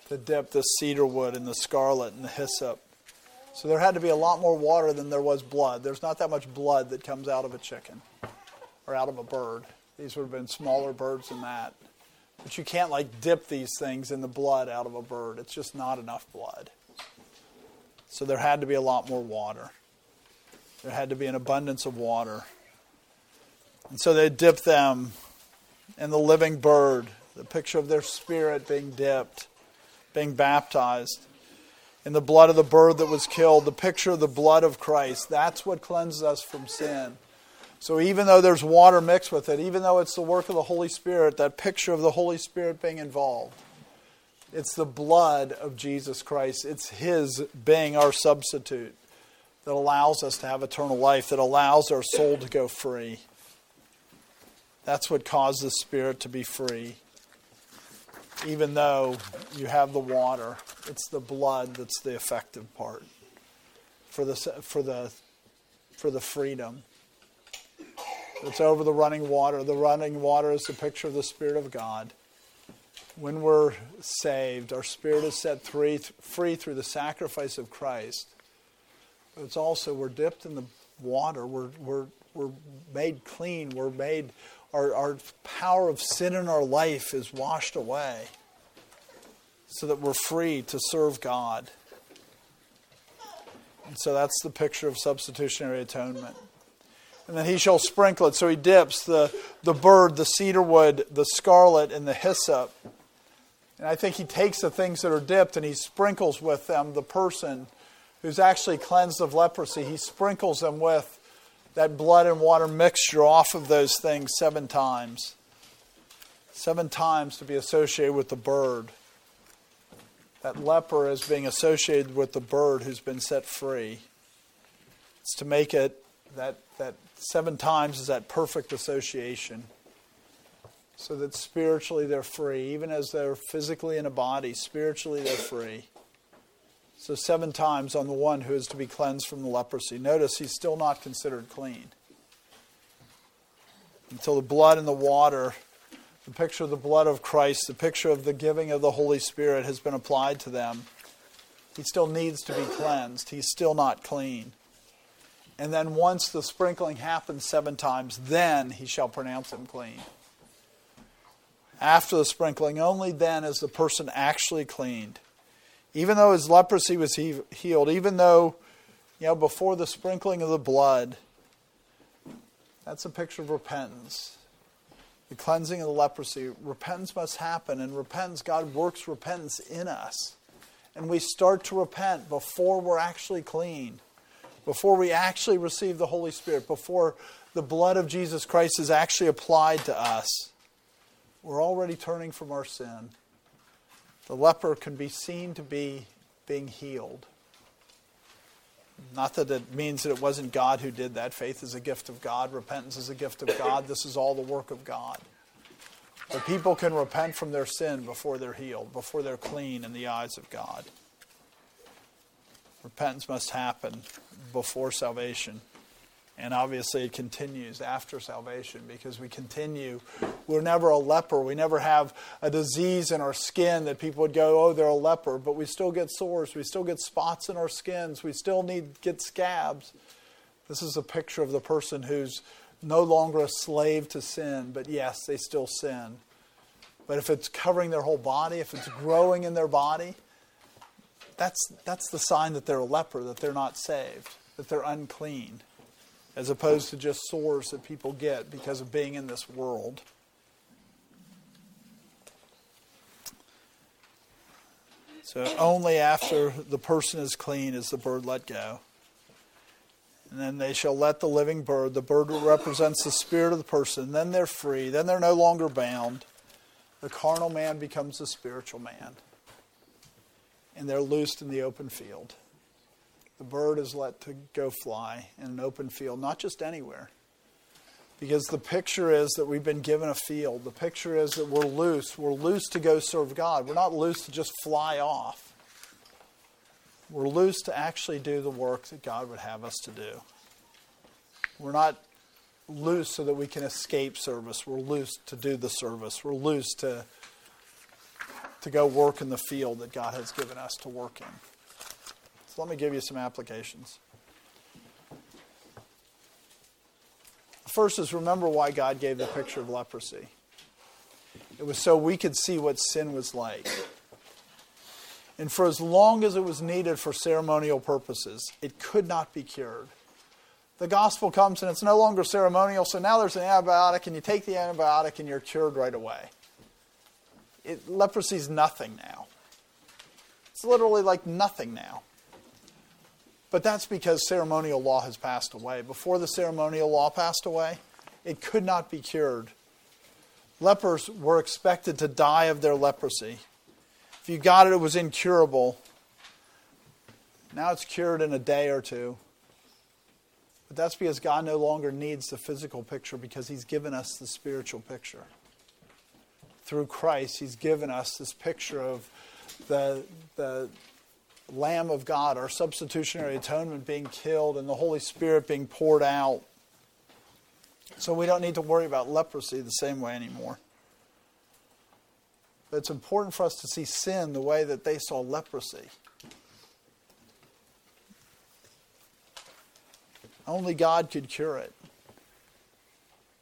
To dip the cedar wood and the scarlet and the hyssop. So there had to be a lot more water than there was blood. There's not that much blood that comes out of a chicken or out of a bird. These would have been smaller birds than that. But you can't like dip these things in the blood out of a bird. It's just not enough blood. So there had to be a lot more water. There had to be an abundance of water. And so they dipped them in the living bird, the picture of their spirit being dipped, being baptized. In the blood of the bird that was killed, the picture of the blood of Christ. That's what cleanses us from sin. So even though there's water mixed with it, even though it's the work of the Holy Spirit, that picture of the Holy Spirit being involved, it's the blood of Jesus Christ. It's His being our substitute that allows us to have eternal life, that allows our soul to go free. That's what causes the spirit to be free. Even though you have the water, it's the blood that's the effective part for the, for the, for the freedom. It's over the running water. The running water is the picture of the Spirit of God. When we're saved, our spirit is set free, free through the sacrifice of Christ. But it's also, we're dipped in the water. We're, we're, we're made clean. We're made, our, our power of sin in our life is washed away so that we're free to serve God. And so that's the picture of substitutionary atonement. And then he shall sprinkle it. So he dips the, the bird, the cedar wood, the scarlet, and the hyssop. And I think he takes the things that are dipped and he sprinkles with them the person who's actually cleansed of leprosy. He sprinkles them with that blood and water mixture off of those things seven times. Seven times to be associated with the bird. That leper is being associated with the bird who's been set free. It's to make it that, that seven times is that perfect association. So that spiritually they're free. Even as they're physically in a body, spiritually they're free. So, seven times on the one who is to be cleansed from the leprosy. Notice he's still not considered clean. Until the blood and the water, the picture of the blood of Christ, the picture of the giving of the Holy Spirit has been applied to them. He still needs to be cleansed. He's still not clean. And then once the sprinkling happens seven times, then he shall pronounce him clean. After the sprinkling, only then is the person actually cleaned. Even though his leprosy was healed, even though, you know, before the sprinkling of the blood, that's a picture of repentance. The cleansing of the leprosy. Repentance must happen, and repentance, God works repentance in us. And we start to repent before we're actually clean before we actually receive the Holy Spirit, before the blood of Jesus Christ is actually applied to us, we're already turning from our sin. The leper can be seen to be being healed. Not that it means that it wasn't God who did that. Faith is a gift of God, repentance is a gift of God. This is all the work of God. But people can repent from their sin before they're healed, before they're clean in the eyes of God. Repentance must happen before salvation. And obviously, it continues after salvation because we continue. We're never a leper. We never have a disease in our skin that people would go, oh, they're a leper. But we still get sores. We still get spots in our skins. We still need get scabs. This is a picture of the person who's no longer a slave to sin, but yes, they still sin. But if it's covering their whole body, if it's growing in their body, that's, that's the sign that they're a leper, that they're not saved, that they're unclean, as opposed to just sores that people get because of being in this world. So only after the person is clean is the bird let go. And then they shall let the living bird, the bird represents the spirit of the person, then they're free, then they're no longer bound. The carnal man becomes the spiritual man and they're loosed in the open field. The bird is let to go fly in an open field, not just anywhere. Because the picture is that we've been given a field. The picture is that we're loose. We're loose to go serve God. We're not loose to just fly off. We're loose to actually do the work that God would have us to do. We're not loose so that we can escape service. We're loose to do the service. We're loose to to go work in the field that God has given us to work in. So let me give you some applications. First is remember why God gave the picture of leprosy. It was so we could see what sin was like. And for as long as it was needed for ceremonial purposes, it could not be cured. The gospel comes and it's no longer ceremonial, so now there's an antibiotic, and you take the antibiotic and you're cured right away it, leprosy is nothing now. It's literally like nothing now. But that's because ceremonial law has passed away. Before the ceremonial law passed away, it could not be cured. Lepers were expected to die of their leprosy. If you got it, it was incurable. Now it's cured in a day or two. But that's because God no longer needs the physical picture because He's given us the spiritual picture. Through Christ, He's given us this picture of the, the Lamb of God, our substitutionary atonement being killed, and the Holy Spirit being poured out. So we don't need to worry about leprosy the same way anymore. But it's important for us to see sin the way that they saw leprosy. Only God could cure it.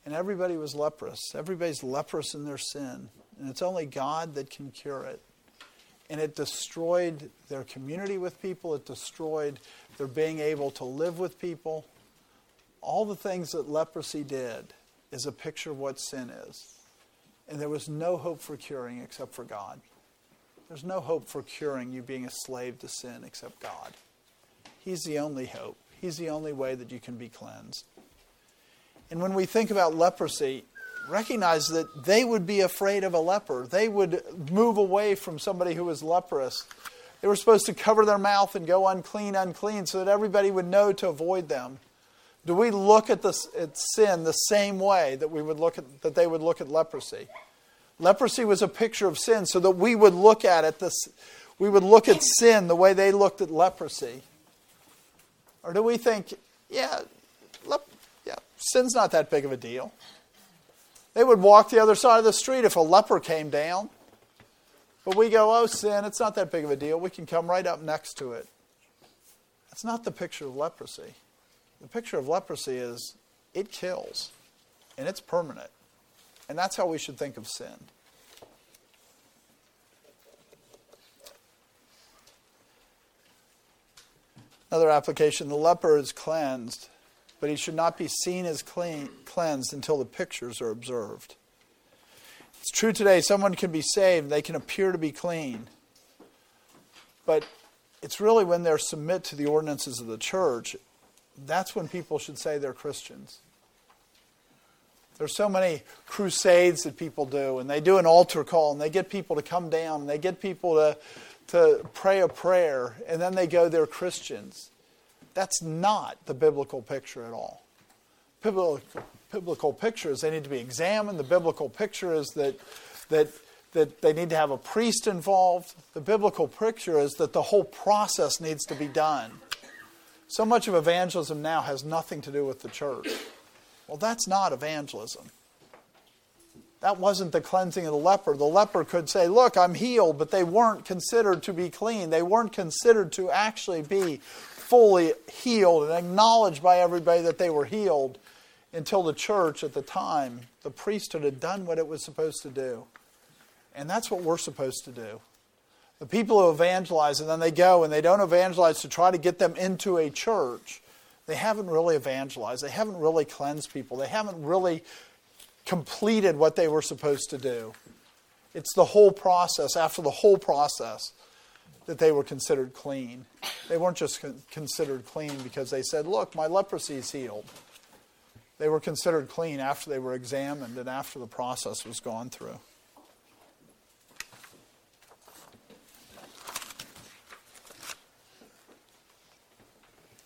And everybody was leprous. Everybody's leprous in their sin. And it's only God that can cure it. And it destroyed their community with people, it destroyed their being able to live with people. All the things that leprosy did is a picture of what sin is. And there was no hope for curing except for God. There's no hope for curing you being a slave to sin except God. He's the only hope. He's the only way that you can be cleansed. And when we think about leprosy, recognize that they would be afraid of a leper. They would move away from somebody who was leprous. They were supposed to cover their mouth and go unclean, unclean, so that everybody would know to avoid them. Do we look at, this, at sin the same way that we would look at that they would look at leprosy? Leprosy was a picture of sin, so that we would look at it this, we would look at sin the way they looked at leprosy. Or do we think, yeah, lep- yeah, sin's not that big of a deal? They would walk the other side of the street if a leper came down. But we go, oh, sin, it's not that big of a deal. We can come right up next to it. That's not the picture of leprosy. The picture of leprosy is it kills, and it's permanent. And that's how we should think of sin. Another application the leper is cleansed, but he should not be seen as clean, cleansed until the pictures are observed. It's true today, someone can be saved, they can appear to be clean. But it's really when they submit to the ordinances of the church, that's when people should say they're Christians. There's so many crusades that people do, and they do an altar call, and they get people to come down, and they get people to to pray a prayer and then they go, they're Christians. That's not the biblical picture at all. Biblical, biblical picture is they need to be examined. The biblical picture is that, that, that they need to have a priest involved. The biblical picture is that the whole process needs to be done. So much of evangelism now has nothing to do with the church. Well, that's not evangelism. That wasn't the cleansing of the leper. The leper could say, Look, I'm healed, but they weren't considered to be clean. They weren't considered to actually be fully healed and acknowledged by everybody that they were healed until the church at the time, the priesthood, had done what it was supposed to do. And that's what we're supposed to do. The people who evangelize and then they go and they don't evangelize to try to get them into a church, they haven't really evangelized. They haven't really cleansed people. They haven't really completed what they were supposed to do. It's the whole process, after the whole process, that they were considered clean. They weren't just considered clean because they said, Look, my leprosy is healed. They were considered clean after they were examined and after the process was gone through.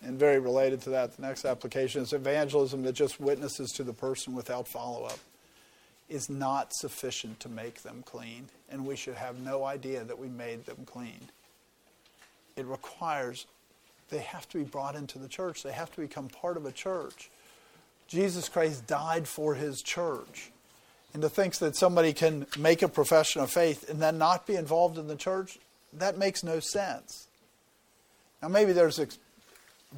And very related to that, the next application is evangelism that just witnesses to the person without follow up is not sufficient to make them clean, and we should have no idea that we made them clean. It requires, they have to be brought into the church, they have to become part of a church. Jesus Christ died for his church. And to think that somebody can make a profession of faith and then not be involved in the church, that makes no sense. Now, maybe there's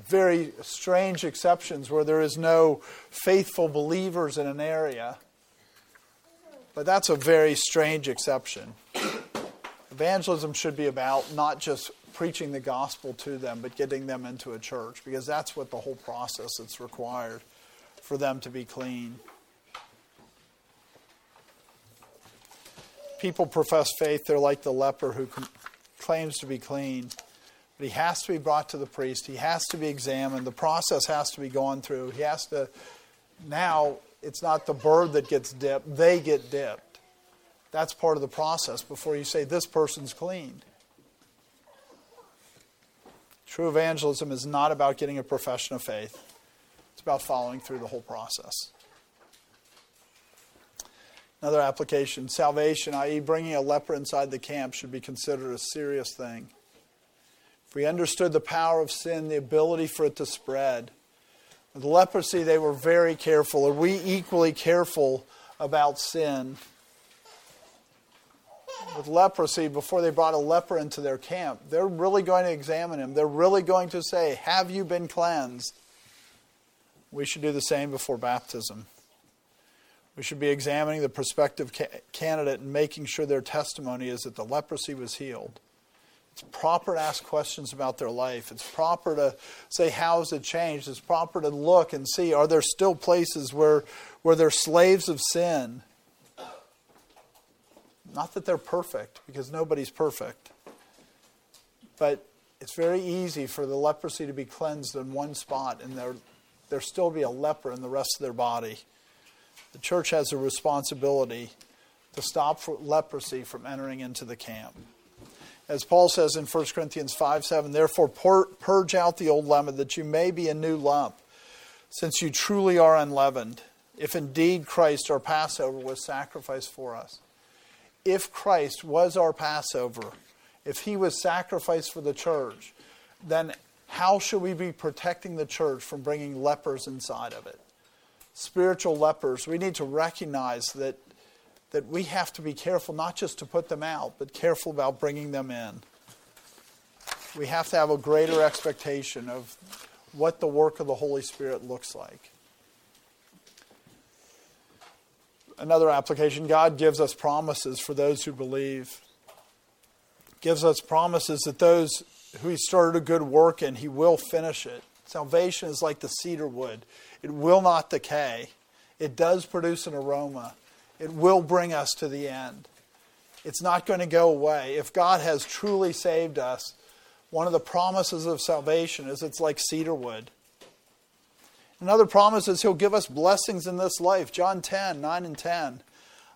very strange exceptions where there is no faithful believers in an area. But that's a very strange exception. Evangelism should be about not just preaching the gospel to them, but getting them into a church, because that's what the whole process that's required for them to be clean. People profess faith, they're like the leper who claims to be clean but he has to be brought to the priest. He has to be examined. The process has to be gone through. He has to. Now, it's not the bird that gets dipped, they get dipped. That's part of the process before you say, this person's clean. True evangelism is not about getting a profession of faith. It's about following through the whole process. Another application salvation, i.e., bringing a leper inside the camp, should be considered a serious thing. We understood the power of sin, the ability for it to spread, with leprosy, they were very careful. Are we equally careful about sin? With leprosy, before they brought a leper into their camp, they're really going to examine him. They're really going to say, Have you been cleansed? We should do the same before baptism. We should be examining the prospective ca- candidate and making sure their testimony is that the leprosy was healed. It's proper to ask questions about their life. It's proper to say, how has it changed? It's proper to look and see, are there still places where, where they're slaves of sin? Not that they're perfect, because nobody's perfect. But it's very easy for the leprosy to be cleansed in one spot and there, there still be a leper in the rest of their body. The church has a responsibility to stop leprosy from entering into the camp. As Paul says in 1 Corinthians 5 7, therefore purge out the old leaven that you may be a new lump, since you truly are unleavened, if indeed Christ, our Passover, was sacrificed for us. If Christ was our Passover, if he was sacrificed for the church, then how should we be protecting the church from bringing lepers inside of it? Spiritual lepers, we need to recognize that that we have to be careful not just to put them out, but careful about bringing them in. We have to have a greater expectation of what the work of the Holy Spirit looks like. Another application God gives us promises for those who believe. Gives us promises that those who He started a good work in, He will finish it. Salvation is like the cedar wood, it will not decay, it does produce an aroma. It will bring us to the end. It's not going to go away. If God has truly saved us, one of the promises of salvation is it's like cedar wood. Another promise is He'll give us blessings in this life. John 10, 9 and 10.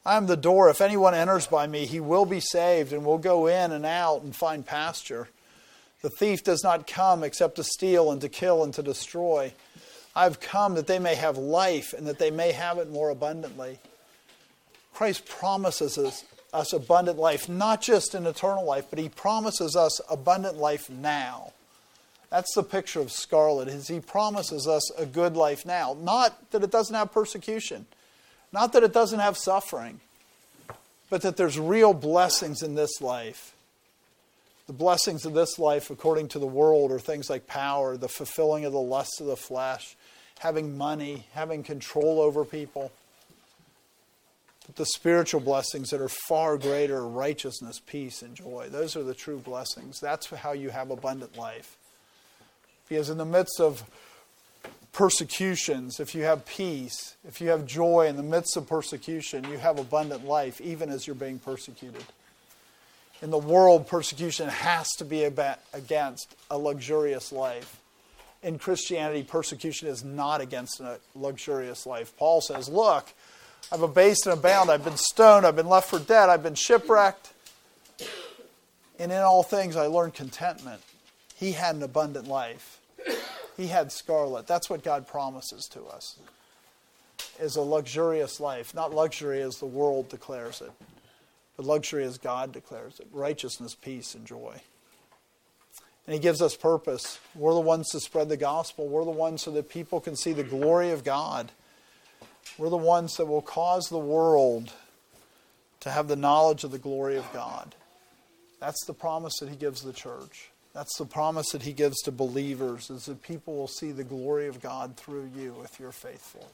I am the door. If anyone enters by me, he will be saved and will go in and out and find pasture. The thief does not come except to steal and to kill and to destroy. I've come that they may have life and that they may have it more abundantly. Christ promises us, us abundant life, not just in eternal life, but he promises us abundant life now. That's the picture of scarlet, is he promises us a good life now. Not that it doesn't have persecution, not that it doesn't have suffering, but that there's real blessings in this life. The blessings of this life, according to the world, are things like power, the fulfilling of the lusts of the flesh, having money, having control over people the spiritual blessings that are far greater righteousness, peace, and joy. Those are the true blessings. That's how you have abundant life. Because in the midst of persecutions, if you have peace, if you have joy in the midst of persecution, you have abundant life, even as you're being persecuted. In the world, persecution has to be against a luxurious life. In Christianity, persecution is not against a luxurious life. Paul says, Look, I've abased and abound. I've been stoned. I've been left for dead. I've been shipwrecked. And in all things, I learned contentment. He had an abundant life. He had scarlet. That's what God promises to us. Is a luxurious life, not luxury as the world declares it, but luxury as God declares it. Righteousness, peace, and joy. And He gives us purpose. We're the ones to spread the gospel. We're the ones so that people can see the glory of God we're the ones that will cause the world to have the knowledge of the glory of God. That's the promise that he gives the church. That's the promise that he gives to believers is that people will see the glory of God through you if you're faithful.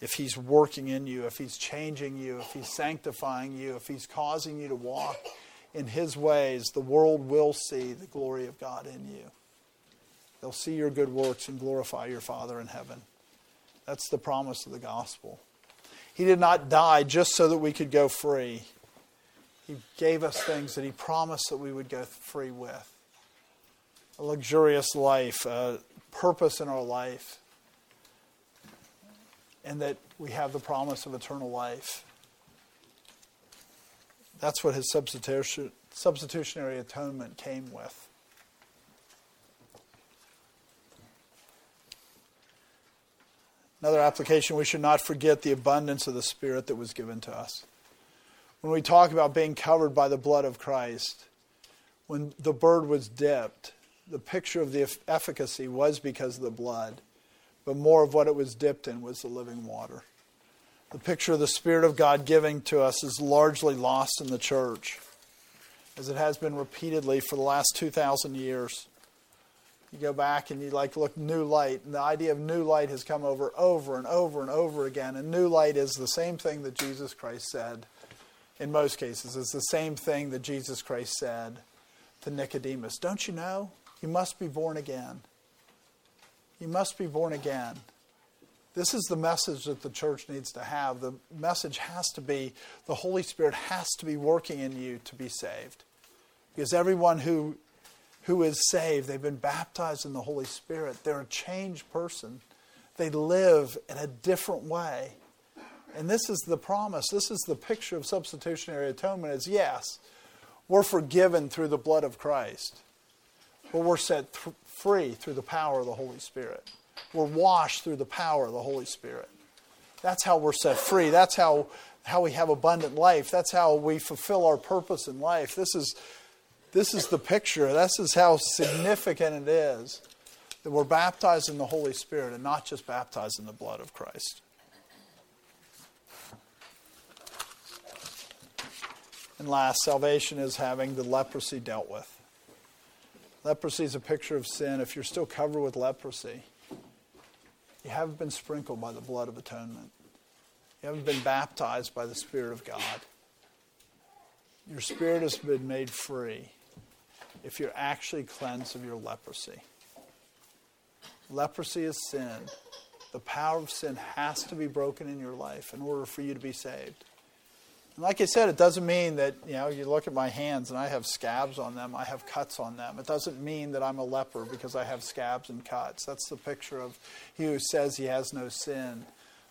If he's working in you, if he's changing you, if he's sanctifying you, if he's causing you to walk in his ways, the world will see the glory of God in you. They'll see your good works and glorify your Father in heaven. That's the promise of the gospel. He did not die just so that we could go free. He gave us things that He promised that we would go free with a luxurious life, a purpose in our life, and that we have the promise of eternal life. That's what His substitutionary atonement came with. Another application, we should not forget the abundance of the Spirit that was given to us. When we talk about being covered by the blood of Christ, when the bird was dipped, the picture of the efficacy was because of the blood, but more of what it was dipped in was the living water. The picture of the Spirit of God giving to us is largely lost in the church, as it has been repeatedly for the last 2,000 years. You go back and you like look new light, and the idea of new light has come over over and over and over again. And new light is the same thing that Jesus Christ said. In most cases, it's the same thing that Jesus Christ said to Nicodemus. Don't you know? You must be born again. You must be born again. This is the message that the church needs to have. The message has to be the Holy Spirit has to be working in you to be saved. Because everyone who who is saved, they've been baptized in the Holy Spirit. They're a changed person. They live in a different way. And this is the promise. This is the picture of substitutionary atonement is yes, we're forgiven through the blood of Christ. But we're set th- free through the power of the Holy Spirit. We're washed through the power of the Holy Spirit. That's how we're set free. That's how, how we have abundant life. That's how we fulfill our purpose in life. This is this is the picture. This is how significant it is that we're baptized in the Holy Spirit and not just baptized in the blood of Christ. And last, salvation is having the leprosy dealt with. Leprosy is a picture of sin. If you're still covered with leprosy, you haven't been sprinkled by the blood of atonement. You haven't been baptized by the Spirit of God. Your spirit has been made free if you're actually cleansed of your leprosy. Leprosy is sin. The power of sin has to be broken in your life in order for you to be saved. And like I said, it doesn't mean that, you know, you look at my hands and I have scabs on them, I have cuts on them. It doesn't mean that I'm a leper because I have scabs and cuts. That's the picture of he who says he has no sin.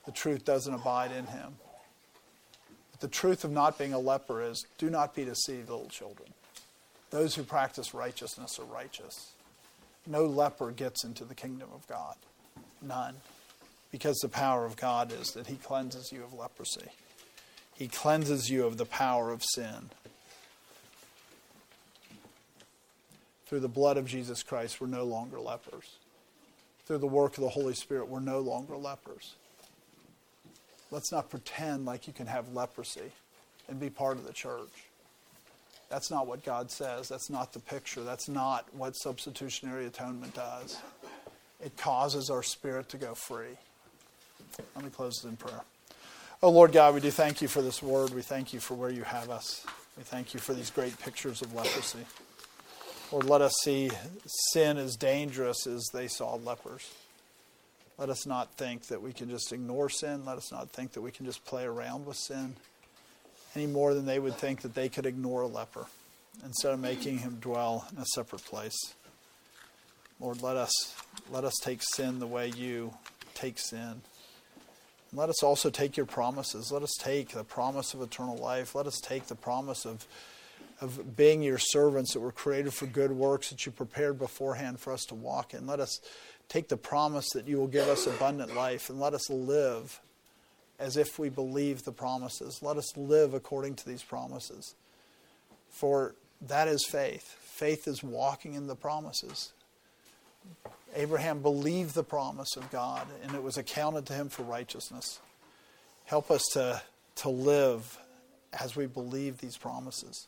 The truth doesn't abide in him. But the truth of not being a leper is do not be deceived, little children. Those who practice righteousness are righteous. No leper gets into the kingdom of God. None. Because the power of God is that He cleanses you of leprosy, He cleanses you of the power of sin. Through the blood of Jesus Christ, we're no longer lepers. Through the work of the Holy Spirit, we're no longer lepers. Let's not pretend like you can have leprosy and be part of the church. That's not what God says. That's not the picture. That's not what substitutionary atonement does. It causes our spirit to go free. Let me close in prayer. Oh, Lord God, we do thank you for this word. We thank you for where you have us. We thank you for these great pictures of leprosy. Lord, let us see sin as dangerous as they saw lepers. Let us not think that we can just ignore sin. Let us not think that we can just play around with sin any more than they would think that they could ignore a leper instead of making him dwell in a separate place. Lord, let us let us take sin the way you take sin. Let us also take your promises. Let us take the promise of eternal life. Let us take the promise of of being your servants that were created for good works that you prepared beforehand for us to walk in. Let us take the promise that you will give us abundant life and let us live as if we believe the promises. Let us live according to these promises. For that is faith. Faith is walking in the promises. Abraham believed the promise of God, and it was accounted to him for righteousness. Help us to, to live as we believe these promises.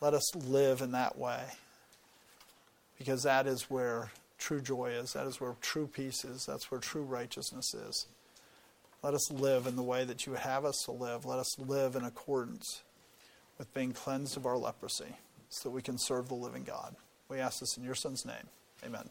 Let us live in that way, because that is where true joy is, that is where true peace is, that's where true righteousness is. Let us live in the way that you would have us to live. Let us live in accordance with being cleansed of our leprosy so that we can serve the living God. We ask this in your Son's name. Amen.